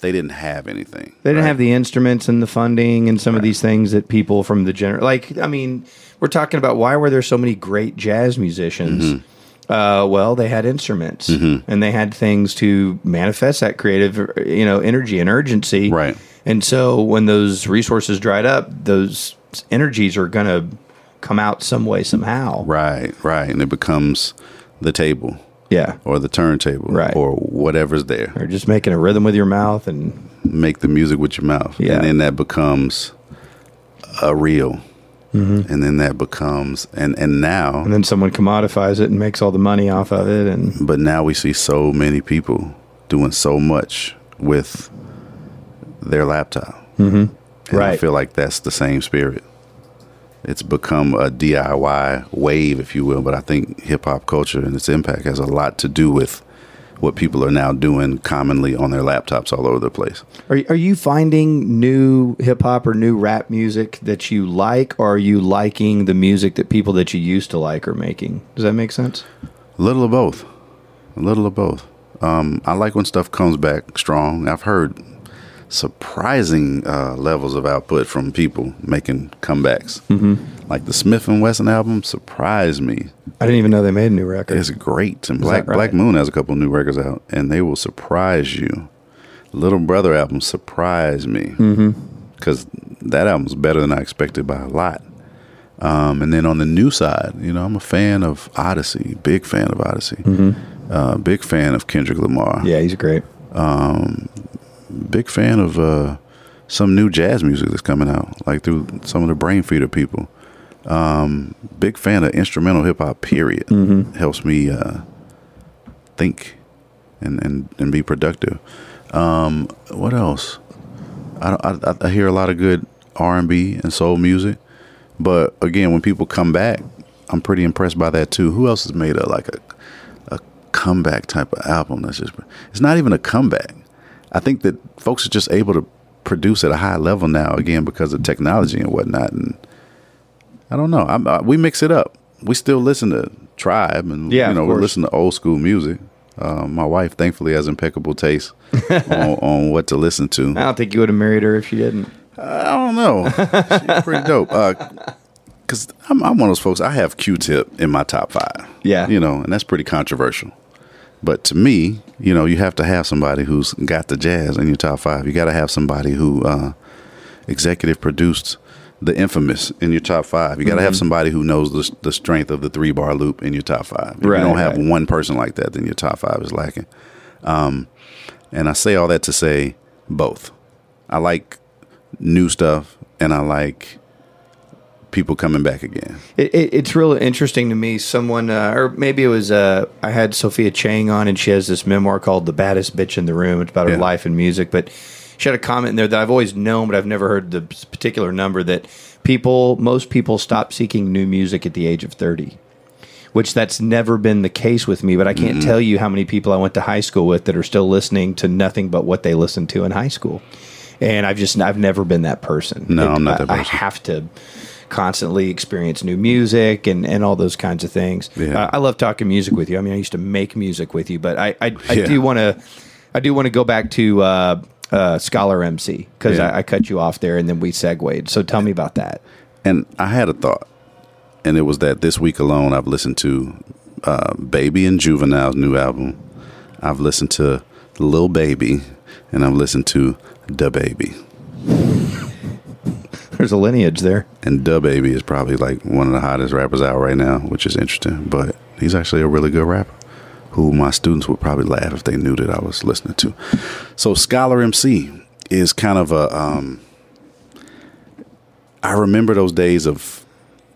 they didn't have anything. They didn't right? have the instruments and the funding and some of these things that people from the general like. I mean, we're talking about why were there so many great jazz musicians? Mm-hmm. Uh, well, they had instruments and they had things to manifest that creative, you know, energy and urgency. Right. And so when those resources dried up, those energies are going to come out some way somehow. Right, right. And it becomes the table Yeah. or the turntable Right. or whatever's there. Or just making a rhythm with your mouth and Make the music with your mouth. Yeah. And then that becomes a reel. And then that becomes and and now Mm-hmm. and then someone commodifies it and makes all the money off of it and but now we see so many people doing so much with their laptop. Mm-hmm. And I feel like that's the same spirit. It's become a DIY wave, if you will, but I think hip hop culture and its impact has a lot to do with what people are now doing commonly on their laptops all over the place. Are are you finding new hip hop or new rap music that you like, or are you liking the music that people that you used to like are making? Does that make sense? A little of both. A little of both. Um, I like when stuff comes back strong. I've heard surprising uh, levels of output from people making comebacks. Mm-hmm. Like the Smif-N-Wessun album surprised me. I didn't even know they made a new record. It's great. And Black right? Black Moon has a couple new records out, and they will surprise you. Little Brother album surprised me because that album's better than I expected by a lot. Um, and then on the new side, you know, I'm a fan of Oddisee, big fan of Oddisee, uh, big fan of Kendrick Lamar, yeah, he's great. Big fan of uh, some new jazz music that's coming out, like through some of the Brainfeeder people. Um, big fan of instrumental hip hop. Period helps me uh, think and, and and be productive. Um, what else? I, I I hear a lot of good R and B and soul music, but again, when people come back, I'm pretty impressed by that too. Who else has made a like a a comeback type of album? That's just it's not even a comeback. I think that folks are just able to produce at a high level now again because of technology and whatnot. And I don't know. I'm, I, we mix it up. We still listen to Tribe and Yeah, you know we listen to old school music. Uh, my wife thankfully has impeccable taste on, on what to listen to. I don't think you would have married her if she didn't. I don't know. She's pretty dope. Because I'm, I'm one of those folks, I have Q Tip in my top five. Yeah. You know, and that's pretty controversial. But to me, you know, you have to have somebody who's got the jazz in your top five. You got to have somebody who uh, executive produced the infamous in your top five. You got to Mm-hmm. have somebody who knows the, the strength of the three bar loop in your top five. If Right, you don't have right. one person like that, then your top five is lacking. Um, and I say all that to say both. I like new stuff and I like people coming back again. It, it, it's really interesting to me. Someone, uh, or maybe it was, uh, I had Sophia Chang on, and she has this memoir called "The Baddest Bitch in the Room." It's about her life and music. But she had a comment in there that I've always known, but I've never heard the particular number that people, most people, stop seeking new music at the age of thirty. Which that's never been the case with me, but I can't tell you how many people I went to high school with that are still listening to nothing but what they listened to in high school. And I've just I've never been that person. No, I'm not I- that I person. have to constantly experience new music and, and all those kinds of things. Yeah. Uh, I love talking music with you. I mean, I used to make music with you, but I I, I Yeah. do want to I do want to go back to uh, uh, Scholar MC because Yeah. I, I cut you off there and then we segued. So tell me about that. And I had a thought, and it was that this week alone I've listened to uh, Baby and Juvenile's new album. I've listened to Lil Baby, and I've listened to Da Baby. There's a lineage there. And Da Baby is probably like one of the hottest rappers out right now, which is interesting. But he's actually a really good rapper who my students would probably laugh if they knew that I was listening to. So Scholar MC is kind of a um I remember those days of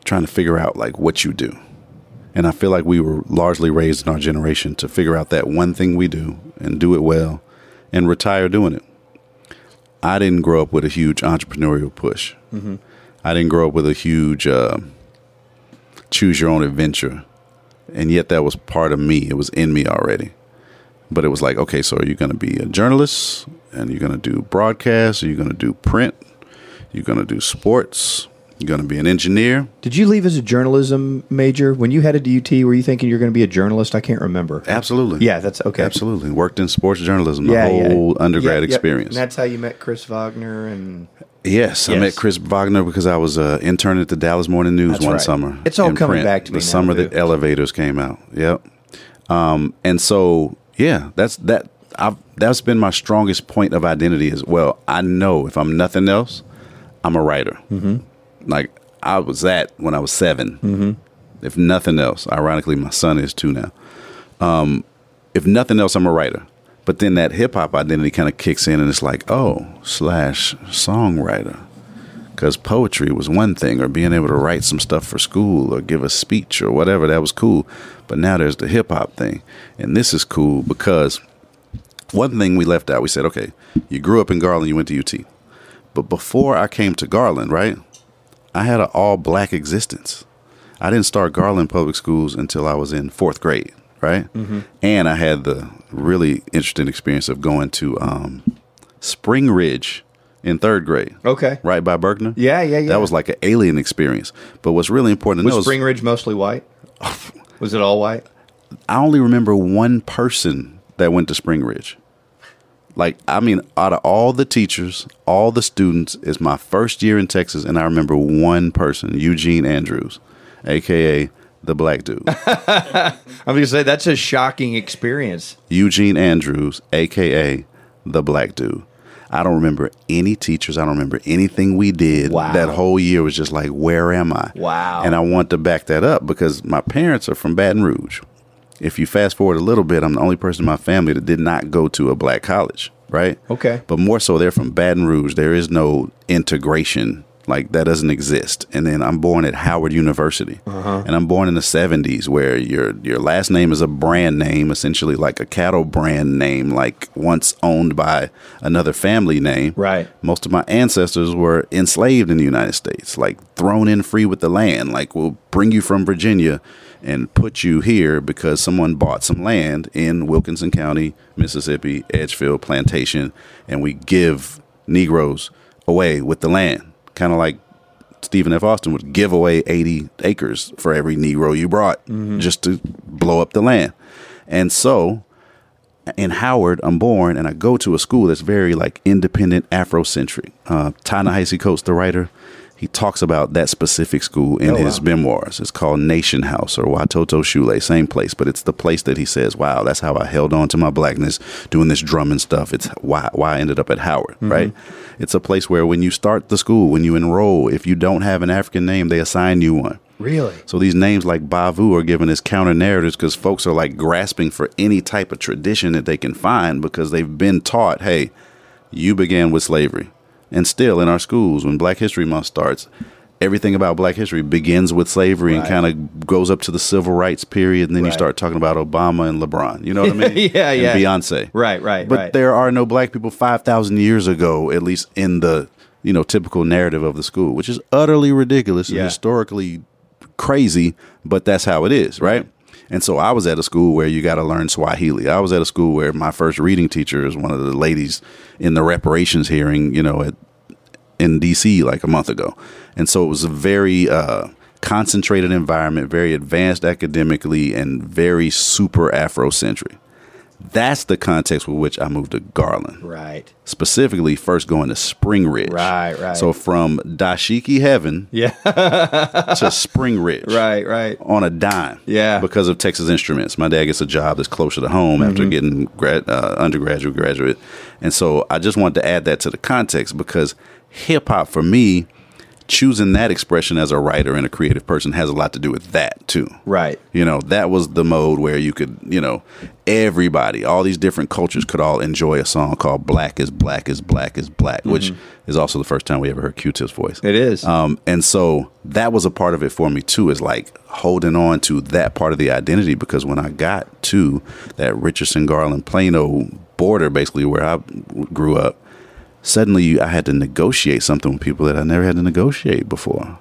trying to figure out like what you do. And I feel like we were largely raised in our generation to figure out that one thing we do and do it well and retire doing it. I didn't grow up with a huge entrepreneurial push. I didn't grow up with a huge uh, choose your own adventure, and yet that was part of me. It was in me already. But it was like, okay, so are you going to be a journalist, and you're going to do broadcast, Are you're going to do print, you're going to do sports, going to be an engineer? Did you leave as a journalism major when you headed to UT? Were you thinking you're going to be a journalist? I can't remember. Absolutely. Yeah, that's okay. Absolutely. Worked in sports journalism the Yeah, yeah. whole undergrad Yeah, yeah. experience. And that's how you met Chris Wagner and Yes, I met Chris Wagner because I was uh, intern at the Dallas Morning News That's one right. summer. It's all coming print, back to me the now, summer that elevators came out. Yep. Um, and so yeah, that's that. I've, that's been my strongest point of identity as well. I know if I'm nothing else, I'm a writer. Mm-hmm. Like I was that when I was 7 Mm-hmm. If nothing else, ironically, my son is two now. Um, if nothing else, I'm a writer. But then that hip hop identity kind of kicks in, and it's like, oh, slash songwriter. Because poetry was one thing, or being able to write some stuff for school, or give a speech, or whatever, that was cool. But now there's the hip hop thing. And this is cool because one thing we left out, we said, okay, you grew up in Garland, you went to UT. But before I came to Garland, right, I had an all black existence. I didn't start Garland Public Schools until I was in fourth grade, right? And I had the really interesting experience of going to um, Spring Ridge in third grade. Okay. Right by Berkner? Yeah, yeah, yeah. That was like an alien experience. But what's really important to Was know is Spring Ridge mostly white? Was it all white? I only remember one person that went to Spring Ridge. Like, I mean, out of all the teachers, all the students, it's my first year in Texas, and I remember one person, Eugene Andrews, aka the black dude. I'm to say that's a shocking experience. Eugene Andrews, aka the black dude. I don't remember any teachers. I don't remember anything we did. Wow. That whole year was just like, where am I? Wow. And I want to back that up because my parents are from Baton Rouge. If you fast forward a little bit, I'm the only person in my family that did not go to a black college, right? Okay. But more so, they're from Baton Rouge. There is no integration. Like that doesn't exist. And then I'm born at Howard University, uh-huh. and I'm born in the '70s, where your your last name is a brand name, essentially like a cattle brand name, like once owned by another family name. Right. Most of my ancestors were enslaved in the United States, like thrown in free with the land. Like we'll bring you from Virginia and put you here because someone bought some land in Wilkinson County, Mississippi, Edgefield Plantation, and we give Negroes away with the land. Kind of like Stephen F. Austin would give away 80 acres for every Negro you brought just to blow up the land. And so in Howard, I'm born and I go to a school that's very like independent Afrocentric. Uh, Ta-Nehisi Coates, the writer, he talks about that specific school in oh, his memoirs. It's called Nation House or Watoto Shule, same place, but it's the place that he says, "Wow, that's how I held on to my blackness doing this drumming stuff." It's why why I ended up at Howard, mm-hmm. right? It's a place where when you start the school, when you enroll, if you don't have an African name, they assign you one. Really? So these names like Bavu are given as counter narratives because folks are like grasping for any type of tradition that they can find because they've been taught, hey, you began with slavery. And still in our schools, when Black History Month starts, everything about Black history begins with slavery and kind of goes up to the civil rights period, and then you start talking about Obama and LeBron. You know what I mean? Yeah, And yeah. Beyonce. Right, right, But right. there are no black people five thousand years ago, at least in the you know typical narrative of the school, which is utterly ridiculous and historically crazy, but that's how it is, right? And so I was at a school where you got to learn Swahili. I was at a school where my first reading teacher is one of the ladies in the reparations hearing, you know, at in DC like a month ago. And so it was a very uh, concentrated environment, very advanced academically, and very super Afrocentric. That's the context with which I moved to Garland. Right. Specifically, first going to Spring Ridge. Right, right. So from Dashiki Heaven Yeah. to Spring Ridge. right, right. On a dime. Yeah. Because of Texas Instruments. My dad gets a job that's closer to home after Mm-hmm. getting grad, uh, undergraduate, graduate. And so I just wanted to add that to the context because hip hop for me, choosing that expression as a writer and a creative person has a lot to do with that too. Right. You know, that was the mode where you could, you know, everybody, all these different cultures could all enjoy a song called Black is Black is Black is Black, which is also the first time we ever heard Q Tip's voice. Mm-hmm. It is. Um, and so that was a part of it for me too, is like holding on to that part of the identity because when I got to that Richardson Garland Plano border, basically where I grew up, suddenly I had to negotiate something with people that I never had to negotiate before.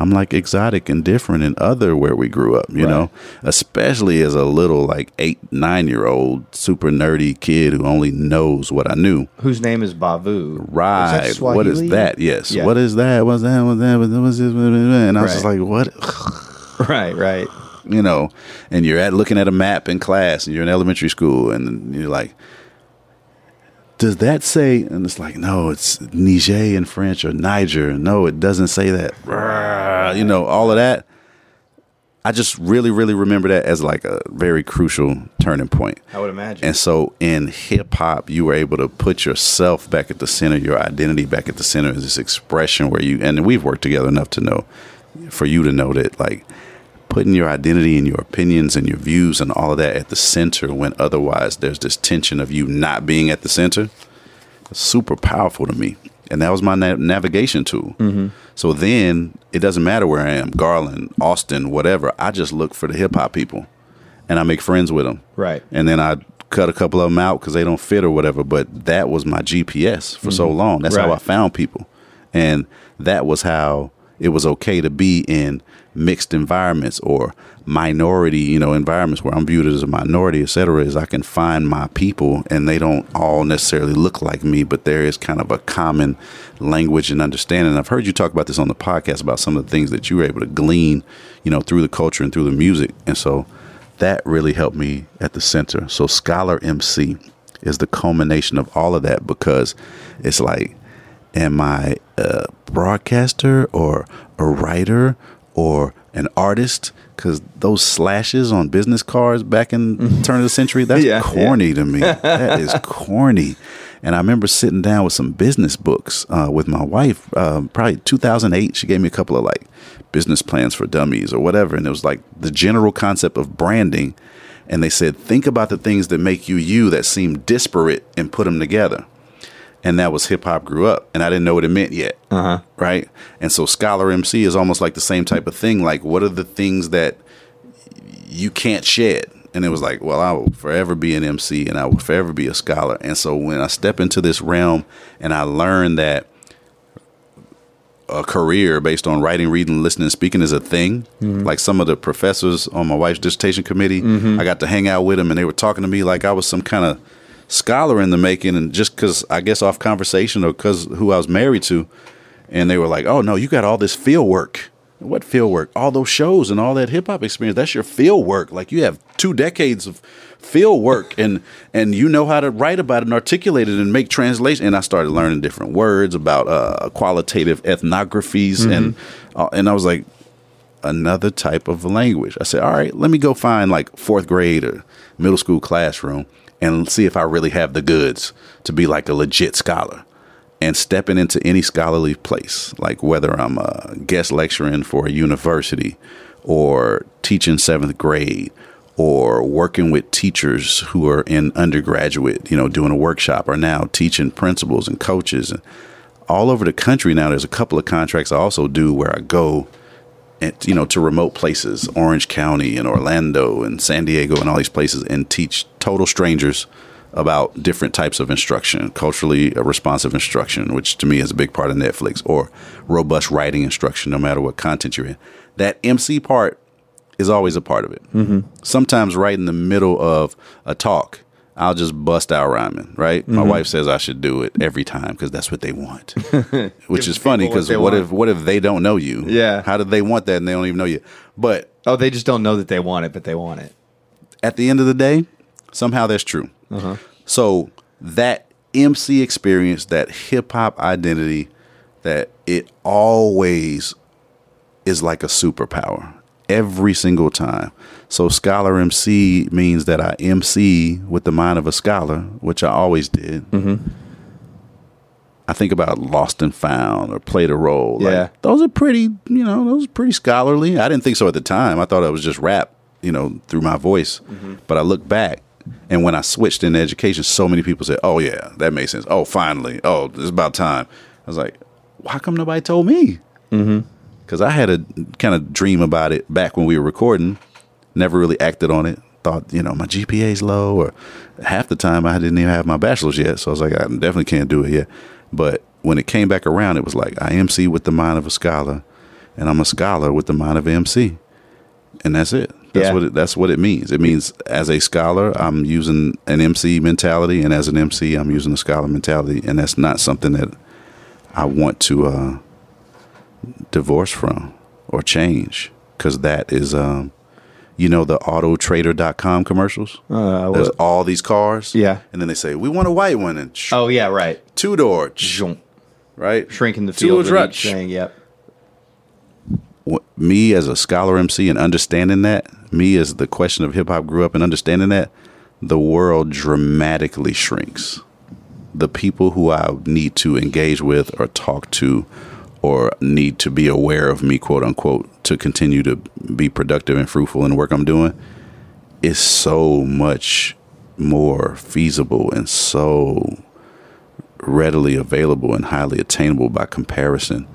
I'm like exotic and different and other where we grew up, you Right. know, especially as a little like eight, nine year old super nerdy kid who only knows what I knew. Whose name is Bavu? Right. Is what is that? Yes. Yeah. What is that? What's that? What's that? What's this? And I was just like, what? Right, right. You know, and you're at looking at a map in class and you're in elementary school and you're like, does that say? And it's like, no, it's Niger in French or Niger. No, it doesn't say that. You know, all of that. I just really, really remember that as like a very crucial turning point. I would imagine. And so in hip hop, you were able to put yourself back at the center, your identity back at the center is this expression where you, and we've worked together enough to know, for you to know that like putting your identity and your opinions and your views and all of that at the center when otherwise there's this tension of you not being at the center, super powerful to me. And that was my na- navigation tool. Mm-hmm. So then it doesn't matter where I am, Garland, Austin, whatever. I just look for the hip hop people and I make friends with them. Right. And then I cut a couple of them out because they don't fit or whatever. But that was my GPS for so mm-hmm. long. That's how I found people. And that was how it was okay to be in mixed environments or minority, you know, environments where I'm viewed as a minority, et cetera, is I can find my people and they don't all necessarily look like me, but there is kind of a common language and understanding. I've heard you talk about this on the podcast about some of the things that you were able to glean, you know, through the culture and through the music. And so that really helped me at the center. So Scholar MC, is the culmination of all of that because it's like, am I a broadcaster or a writer or an artist? Because those slashes on business cards back in the turn of the century, that's Yeah, corny to me. that is corny. And I remember sitting down with some business books uh, with my wife, um, probably 2008. She gave me a couple of like business plans for dummies or whatever. And it was like the general concept of branding. And they said, think about the things that make you you that seem disparate and put them together. And that was hip hop grew up. And I didn't know what it meant yet. Uh-huh. Right. And so Scholar MC is almost like the same type of thing. Like, what are the things that you can't shed. And it was like, well, I will forever be an MC and I will forever be a scholar. And so when I step into this realm and I learn that a career based on writing, reading, listening, speaking is a thing. Like some of the professors on my wife's dissertation committee, I got to hang out with them and they were talking to me like I was some kind of scholar in the making. And just because I guess off conversation or because who I was married to, and they were like, "Oh no, you got all this field work. What field work? All those shows and all that hip hop experience. That's your field work. Like you have two decades of field work, and and you know how to write about it and articulate it and make translation." And I started learning different words about uh, qualitative ethnographies, and uh, and I was like, another type of language. I said, all right, let me go find like fourth grade or middle school classroom and see if I really have the goods to be like a legit scholar. And stepping into any scholarly place, like whether I'm a guest lecturing for a university or teaching seventh grade or working with teachers who are in undergraduate, you know, doing a workshop or now teaching principals and coaches and all over the country now there's a couple of contracts I also do where I go you know to remote places orange county and orlando and san diego and all these places and teach total strangers about different types of instruction culturally responsive instruction which to me is a big part of netflix or robust writing instruction no matter what content you're in that mc part is always a part of it mm-hmm. sometimes right in the middle of a talk I'll just bust out rhyming, right? My Mm-hmm. wife says I should do it every time because that's what they want, which is funny people what because what if what if they don't know you? Yeah. How do they want that and they don't even know you? But Oh, they just don't know that they want it, but they want it. at the end of the day, somehow that's true. Uh-huh. So that MC experience, that hip hop identity, that it always is like a superpower every single time. So scholar MC means that I MC with the mind of a scholar, which I always did. Mm-hmm. I think about Lost and Found or Played a Role. Like, Yeah. those are pretty, you know, those are pretty scholarly. I didn't think so at the time. I thought it was just rap, you know, through my voice. Mm-hmm. But I look back, and when I switched into education, so many people said, "Oh yeah, that makes sense. Oh, finally. Oh, it's about time." I was like, "Why come nobody told me?" Mm-hmm. Because I had a kind of dream about it back when we were recording. Never really acted on it. Thought, you know, my GPA's low, or half the time I didn't even have my bachelor's yet. So I was like, I definitely can't do it yet. But when it came back around, it was like I MC with the mind of a scholar, and I'm a scholar with the mind of an MC, and that's it. That's Yeah. what it, that's what it means. It means as a scholar, I'm using an MC mentality, and as an MC, I'm using a scholar mentality, and that's not something that I want to uh, divorce from or change because that is, um, you know, the autotrader.com commercials. Uh, There's what- all these cars, Yeah. and then they say we want a white one and sh- oh yeah, right. two door, Zoom. right? Shrinking the Two field Dutch. each thing. Yep. Wh- me as a scholar MC and understanding that, me as the question of hip hop grew up and understanding that, the world dramatically shrinks. The people who I need to engage with or talk to or need to be aware of me, quote unquote, to continue to be productive and fruitful in the work I'm doing is so much more feasible and so readily available and highly attainable by comparison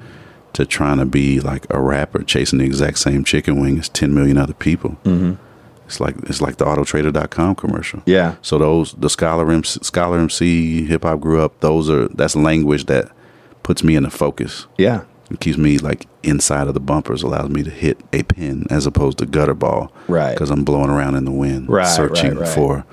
to trying to be like a rapper chasing the exact same chicken wing as 10 million other people. Mm-hmm. It's like it's like the autotrader.com commercial. Yeah. So those the scholar MC, scholar MC hip hop grew up. Those are that's language that puts me in the focus. Yeah. It keeps me like inside of the bumpers. Allows me to hit a pin as opposed to gutter ball. Right. Because I'm blowing around in the wind, Right, searching right, right. for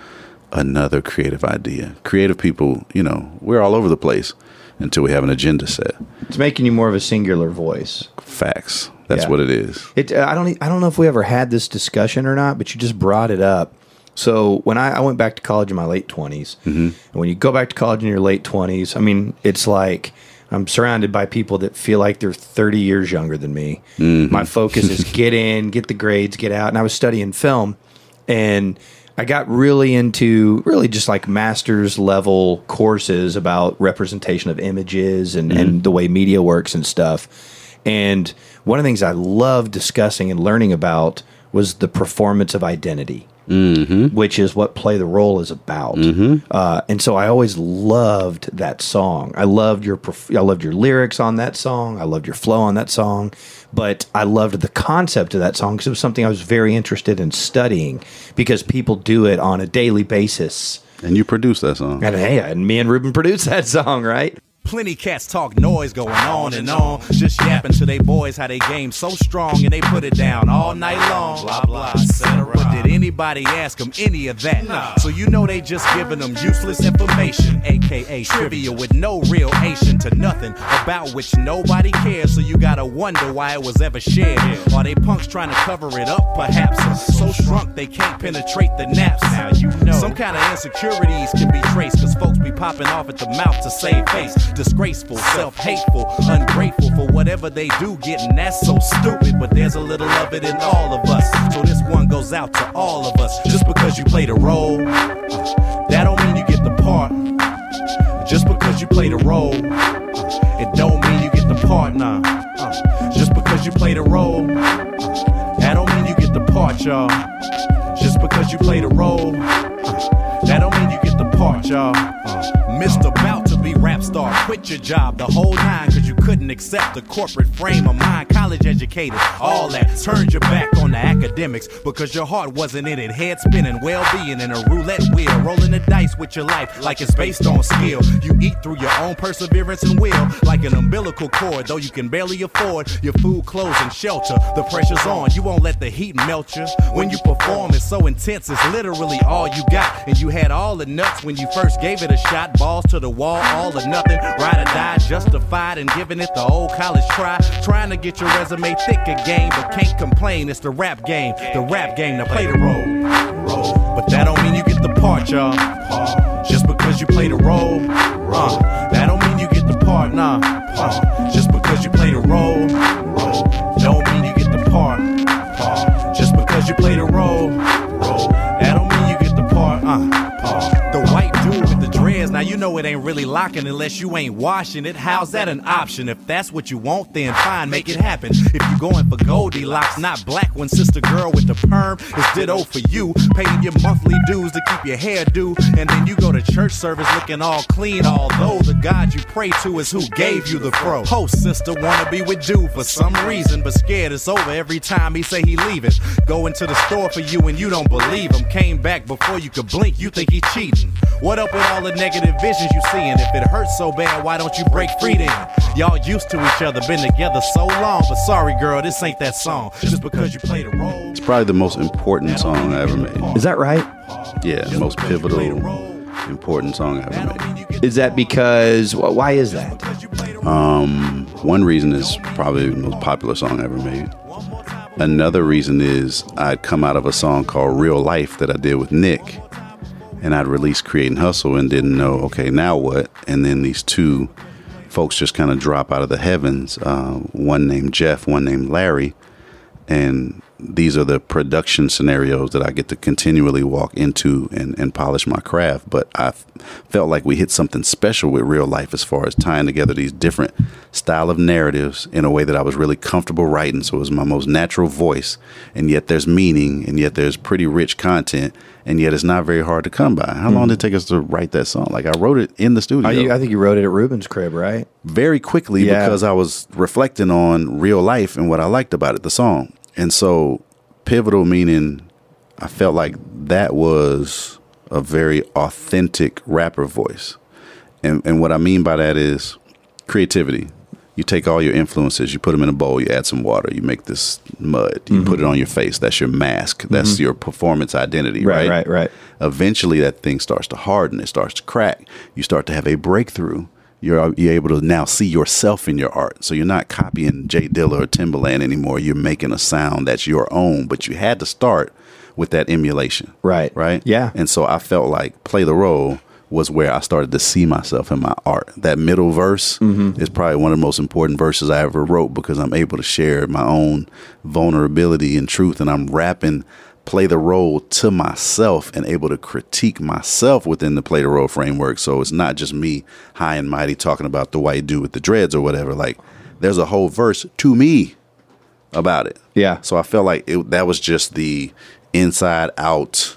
another creative idea. Creative people, you know, we're all over the place until we have an agenda set. It's making you more of a singular voice. Facts. That's Yeah. what it is. It. I don't. I don't know if we ever had this discussion or not, but you just brought it up. So when I, I went back to college in my late 20s, mm-hmm. and when you go back to college in your late 20s, I mean, it's like I'm surrounded by people that feel like they're 30 years younger than me. Mm-hmm. My focus is get in, get the grades, get out. And I was studying film, and I got really into really just like master's level courses about representation of images and, and mm-hmm. the way media works and stuff. And one of the things I loved discussing and learning about was the performance of identity, which is what Play the Role is about. Uh, and so I always loved that song. I loved your perf- I loved your lyrics on that song. I loved your flow on that song. But I loved the concept of that song because it was something I was very interested in studying because people do it on a daily basis. And you produced that song. And hey, and me and Ruben produced that song, right? Plenty cats talk noise going on and on. Just yapping to they boys how they game so strong and they put it down all night long. Blah blah, etc. But did anybody ask them any of that? Nah. So you know they just giving them useless information, aka trivia with no real Asian to nothing about which nobody cares. So you gotta wonder why it was ever shared. Are they punks trying to cover it up? Perhaps so shrunk they can't penetrate the naps. Now you know some kind of insecurities can be traced, cause folks be popping off at the mouth to save face. Disgraceful, self hateful, ungrateful for whatever they do, getting that's so stupid. But there's a little of it in all of us. So this one goes out to all of us. Just because you played a role, that don't mean you get the part. Just because you played a role, it don't mean you get the part, nah. Just because you played a role, that don't mean you get the part, y'all. Just because you played a role, that don't mean you get the part, y'all. About to be rap star, quit your job, the whole nine, cause you couldn't accept the corporate frame of mind. College educated, all that. Turned your back on the academics because your heart wasn't in it. Head spinning, well being in a roulette wheel, rolling the dice with your life like it's based on skill. You eat through your own perseverance and will, like an umbilical cord, though you can barely afford your food, clothes, and shelter. The pressure's on, you won't let the heat melt you. When you perform, it's so intense, it's literally all you got. And you had all the nuts when you first gave it a shot. Balls to the wall, all or nothing. Ride or die, justified and giving it the old college try. Trying to get your resume thick again, but can't complain. It's the rap game, the rap game. Now play the role. But that don't mean you get the part, y'all. Just because you play the role, uh, that don't mean you get the part, nah. Uh, just because you play the role, role. Know it ain't really locking unless you ain't washing it. How's that an option? If that's what you want, then fine, make it happen. If you going for Goldilocks, not black one, sister girl with the perm is ditto for you. Paying your monthly dues to keep your hair due, and then you go to church service looking all clean. Although the God you pray to is who gave you the fro. Host sister wanna be with dude for some reason, but scared it's over every time he say he leaving. Going to the store for you and you don't believe him. Came back before you could blink, you think he cheating. What up with all the negative visions you seeing? If it hurts so bad, why don't you break free then? Y'all used to each other, been together so long, but sorry girl, this ain't that song. Just because you played a role. It's probably the most important song I ever made. Is that right? Yeah, most pivotal, important song I ever made. Is that because wh- why is that? Um, one reason is probably the most popular song I ever made. Another reason is I'd come out of a song called Real Life that I did with Nick, and I'd released Create and Hustle and didn't know, okay, now what? And then these two folks just kind of drop out of the heavens. Uh, one named Jeff, one named Larry, and these are the production scenarios that I get to continually walk into and, and polish my craft. But I felt like we hit something special with real life as far as tying together these different style of narratives in a way that I was really comfortable writing. So it was my most natural voice, and yet there's meaning, and yet there's pretty rich content, and yet it's not very hard to come by. How long did it mm-hmm. take us to write that song? Like I wrote it in the studio you, I think you wrote it at Ruben's crib, right? very quickly Yeah. because I was reflecting on real life and what I liked about it, the song. And so, pivotal meaning, I felt like that was a very authentic rapper voice. And, and what I mean by that is creativity. You take all your influences, you put them in a bowl, you add some water, you make this mud, you put it mm-hmm. on your face. That's your mask. That's mm-hmm. your performance identity, Right, right? right, right. eventually that thing starts to harden it starts to crack you start to have a breakthrough you're, you're able to now see yourself in your art so you're not copying J Dilla or timbaland anymore you're making a sound that's your own but you had to start with that emulation. Right. Right. Yeah. And so I felt like play the role was where I started to see myself in my art. That middle verse Mm-hmm. is probably one of the most important verses I ever wrote because I'm able to share my own vulnerability and truth, and I'm rapping play the role to myself and able to critique myself within the play the role framework. So it's not just me high and mighty talking about the white dude with the dreads or whatever. Like there's a whole verse to me about it. Yeah. So I felt like it, that was just the inside out.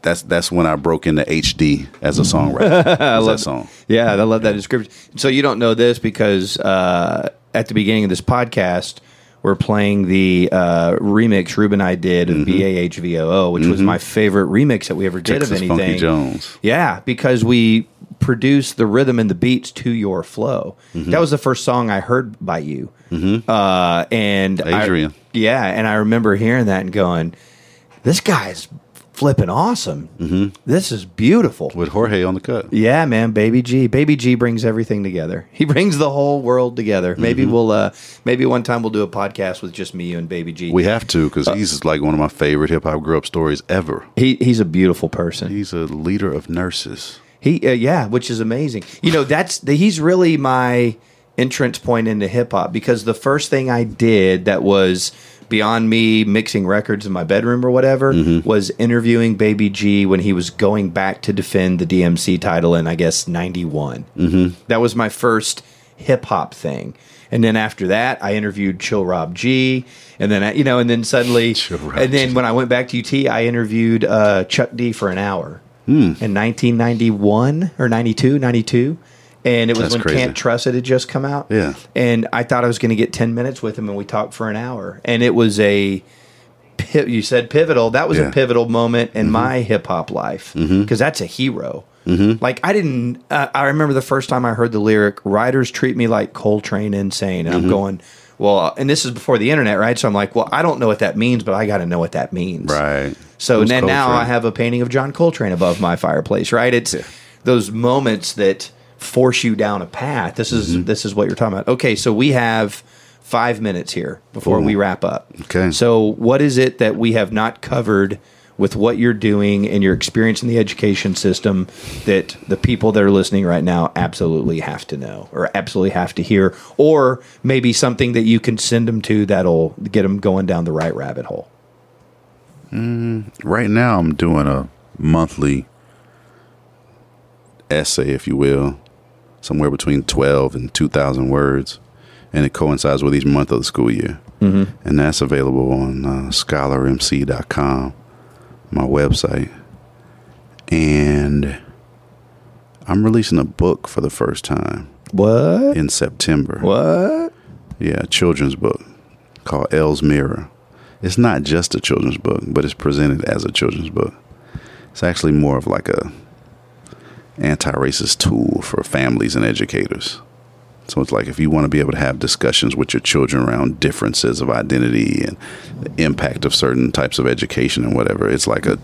That's that's when I broke into HD as a songwriter. I love that song. Yeah, I love that description. So you don't know this because uh, at the beginning of this podcast, we're playing the uh, remix Ruben and I did of Bavu, which was my favorite remix that we ever did Mm-hmm. Texas of Funky anything. Jones. Yeah, because we produced the rhythm and the beats to your flow. Mm-hmm. That was the first song I heard by you. Uh, and I- yeah, and I remember hearing that and going, "This guy's flipping awesome. Mm-hmm. This is beautiful." with Jorge on the cut. Yeah, man, Baby G. Baby G brings everything together. He brings the whole world together. Maybe Mm-hmm. we'll uh maybe one time we'll do a podcast with just me you and Baby G. We have to because he's like one of my favorite hip hop grew up stories ever. he he's a beautiful person. He's a leader of nurses. He uh, yeah, which is amazing. You know, that's the, he's really my entrance point into hip hop because the first thing I did that was beyond me mixing records in my bedroom or whatever was interviewing Baby G when he was going back to defend the DMC title in I guess 91. Mm-hmm. That was my first hip hop thing. And then after that, I interviewed Chill Rob G, and then I, you know, and then suddenly, and then G. when I went back to UT, I interviewed uh, Chuck D for an hour Hmm. in 1991 or 92, 92. And it was That's when crazy. Can't Trust It had just come out. Yeah. And I thought I was going to get 10 minutes with him, and we talked for an hour. And it was a, you said pivotal. That was Yeah. Mm-hmm. a pivotal moment in my hip hop life because that's a hero. Like, I didn't, uh, I remember the first time I heard the lyric, "Writers treat me like Coltrane insane. And Mm-hmm. I'm going, well, and this is before the internet, right? So I'm like, well, I don't know what that means, but I got to know what that means. Right. So then now I have a painting of John Coltrane above my fireplace, right? It's those moments that force you down a path. This is Mm-hmm. this is what you're talking about. Okay, so we have five minutes here before we wrap up. Okay. So what is it that we have not covered with what you're doing and your experience in the education system that the people that are listening right now absolutely have to know or absolutely have to hear or maybe something that you can send them to that'll get them going down the right rabbit hole Right now, I'm doing a monthly essay, if you will, somewhere between 12 and 2,000 words, and it coincides with each month of the school year. Mm-hmm. And that's available on uh, scholarmc.com, my website. And I'm releasing a book for the first time what in September. what Yeah, a children's book called Elle's Mirror. It's not just a children's book, but it's presented as a children's book. It's actually more of like a anti-racist tool for families and educators. So it's like if you want to be able to have discussions with your children around differences of identity and the impact of certain types of education and whatever, it's like a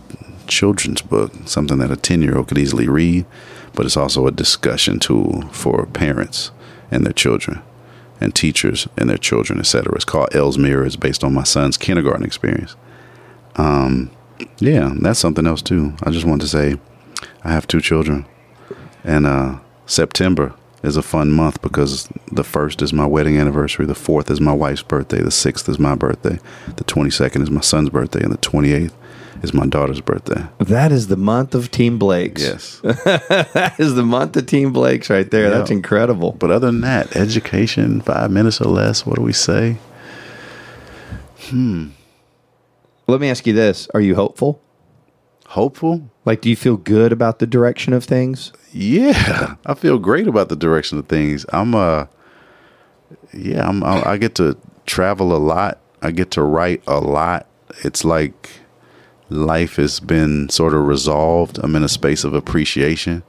children's book, something that a 10-year-old could easily read, but it's also a discussion tool for parents and their children and teachers and their children, etc. It's called Elle's Mirror. It's based on my son's kindergarten experience. Um, yeah, that's something else too. I just wanted to say I have two children, and uh, September is a fun month because the first is my wedding anniversary, the fourth is my wife's birthday, the sixth is my birthday, the twenty second is my son's birthday, and the twenty eighth is my daughter's birthday. That is the month of Team Blakes. Yes, that is the month of Team Blakes right there. Yeah. That's incredible. but other than that, education, five minutes or less. What do we say? Hmm. Let me ask you this: Are you hopeful? Hopeful. Like, do you feel good about the direction of things? Yeah, I feel great about the direction of things. I'm uh yeah, I'm I, I get to travel a lot. I get to write a lot. It's like life has been sort of resolved. I'm in a space of appreciation.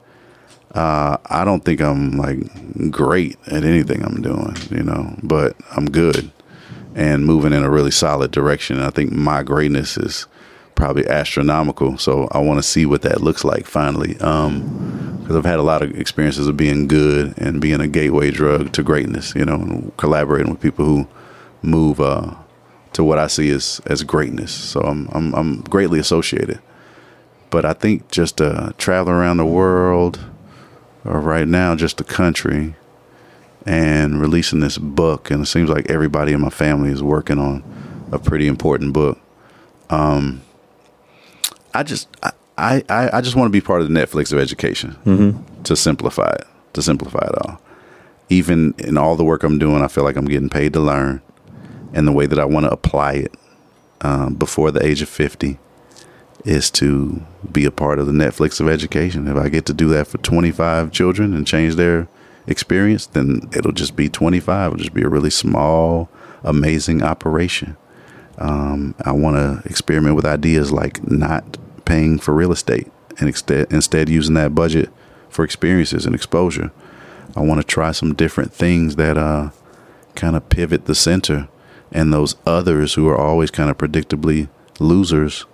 Uh I don't think I'm like great at anything I'm doing, you know, but I'm good and moving in a really solid direction. I think my greatness is probably astronomical. So I want to see what that looks like finally. Um, because I've had a lot of experiences of being good and being a gateway drug to greatness, you know, collaborating with people who move uh, to what I see as as greatness. So I'm I'm, I'm greatly associated. But I think just uh, traveling around the world, or right now just the country, and releasing this book, and it seems like everybody in my family is working on a pretty important book. Um, I just I I, I just want to be part of the Netflix of education to simplify it, to simplify it all. Even in all the work I'm doing, I feel like I'm getting paid to learn, and the way that I want to apply it um, before the age of fifty is to be a part of the Netflix of education. If I get to do that for 25 children and change their experience, then it'll just be 25. It'll just be a really small, amazing operation. Um, I want to experiment with ideas like not paying for real estate and instead instead using that budget for experiences and exposure. I want to try some different things that uh, kind of pivot the center and those others who are always kind of predictably losers.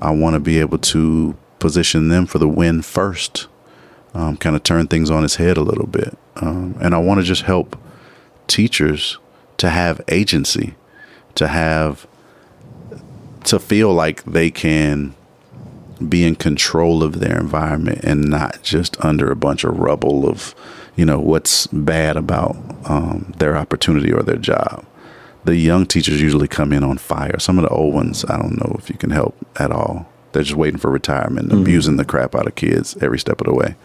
I want to be able to position them for the win first, um, kind of turn things on its head a little bit. Um, and I want to just help teachers to have agency, to have, to feel like they can be in control of their environment and not just under a bunch of rubble of, you know, what's bad about um, their opportunity or their job. The young teachers usually come in on fire. Some of the old ones, I don't know if you can help at all. They're just waiting for retirement, abusing the crap out of kids every step of the way.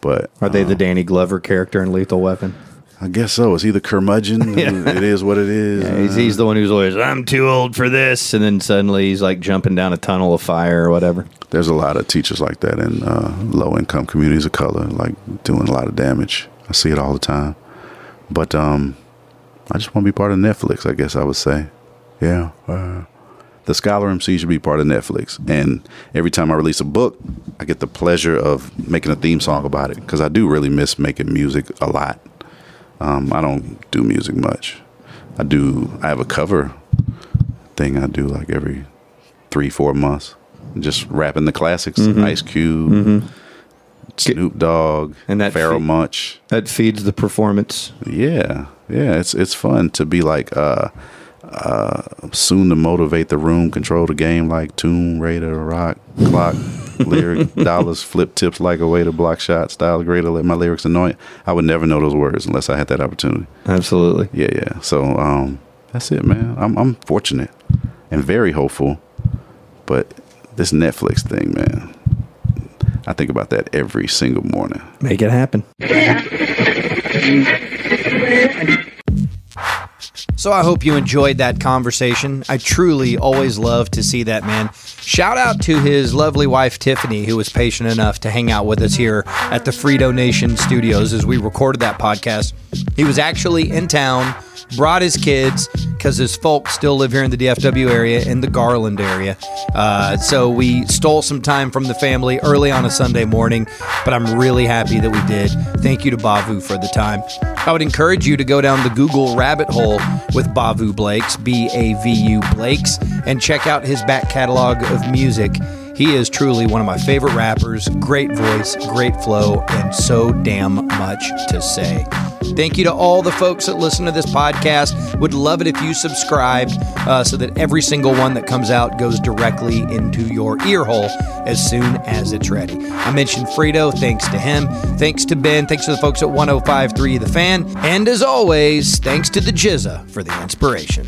But Are they the Danny Glover character in Lethal Weapon? I guess so. Is he the curmudgeon. It is what it is. Yeah, he's, he's the one who's always, I'm too old for this. And then suddenly he's like jumping down a tunnel of fire or whatever. There's a lot of teachers like that in uh, low income communities of color, like doing a lot of damage. I see it all the time. But um, I just want to be part of Netflix, I guess I would say. Yeah. Uh, the Scholar MC should be part of Netflix. And every time I release a book, I get the pleasure of making a theme song about it because I do really miss making music a lot. Um, I don't do music much. I do, I have a cover thing I do like every three, four months. Just rapping the classics Ice Cube, Snoop Dogg, And that Pharoahe fe- Monch. That feeds the performance. Yeah, yeah, it's it's fun to be like uh, uh, soon to motivate the room, control the game like Tomb Raider, Rock, Clock, lyric, dollars, flip tips like a way to block shots, style greater, let my lyrics annoy. I would never know those words unless I had that opportunity. Absolutely. Yeah, yeah. So um, that's it, man. I'm I'm fortunate and very hopeful, but this Netflix thing, man. I think about that every single morning. Make it happen. So I hope you enjoyed that conversation. I truly always love to see that man. Shout out to his lovely wife Tiffany, who was patient enough to hang out with us here at the Frito Nation Studios as we recorded that podcast. He was actually in town, brought his kids because his folks still live here in the DFW area, in the Garland area. Uh, so we stole some time from the family early on a Sunday morning, but I'm really happy that we did. Thank you to Bavu for the time. I would encourage you to go down the Google rabbit hole with Bavu Blakes, B A V U Blakes, and check out his back catalog of music. He is truly one of my favorite rappers. Great voice, great flow, and so damn much to say. Thank you to all the folks that listen to this podcast. Would love it if you subscribed uh, so that every single one that comes out goes directly into your ear hole as soon as it's ready. I mentioned Frito. Thanks to him. Thanks to Ben. Thanks to the folks at 1053 The Fan. And as always, thanks to the Jizza for the inspiration.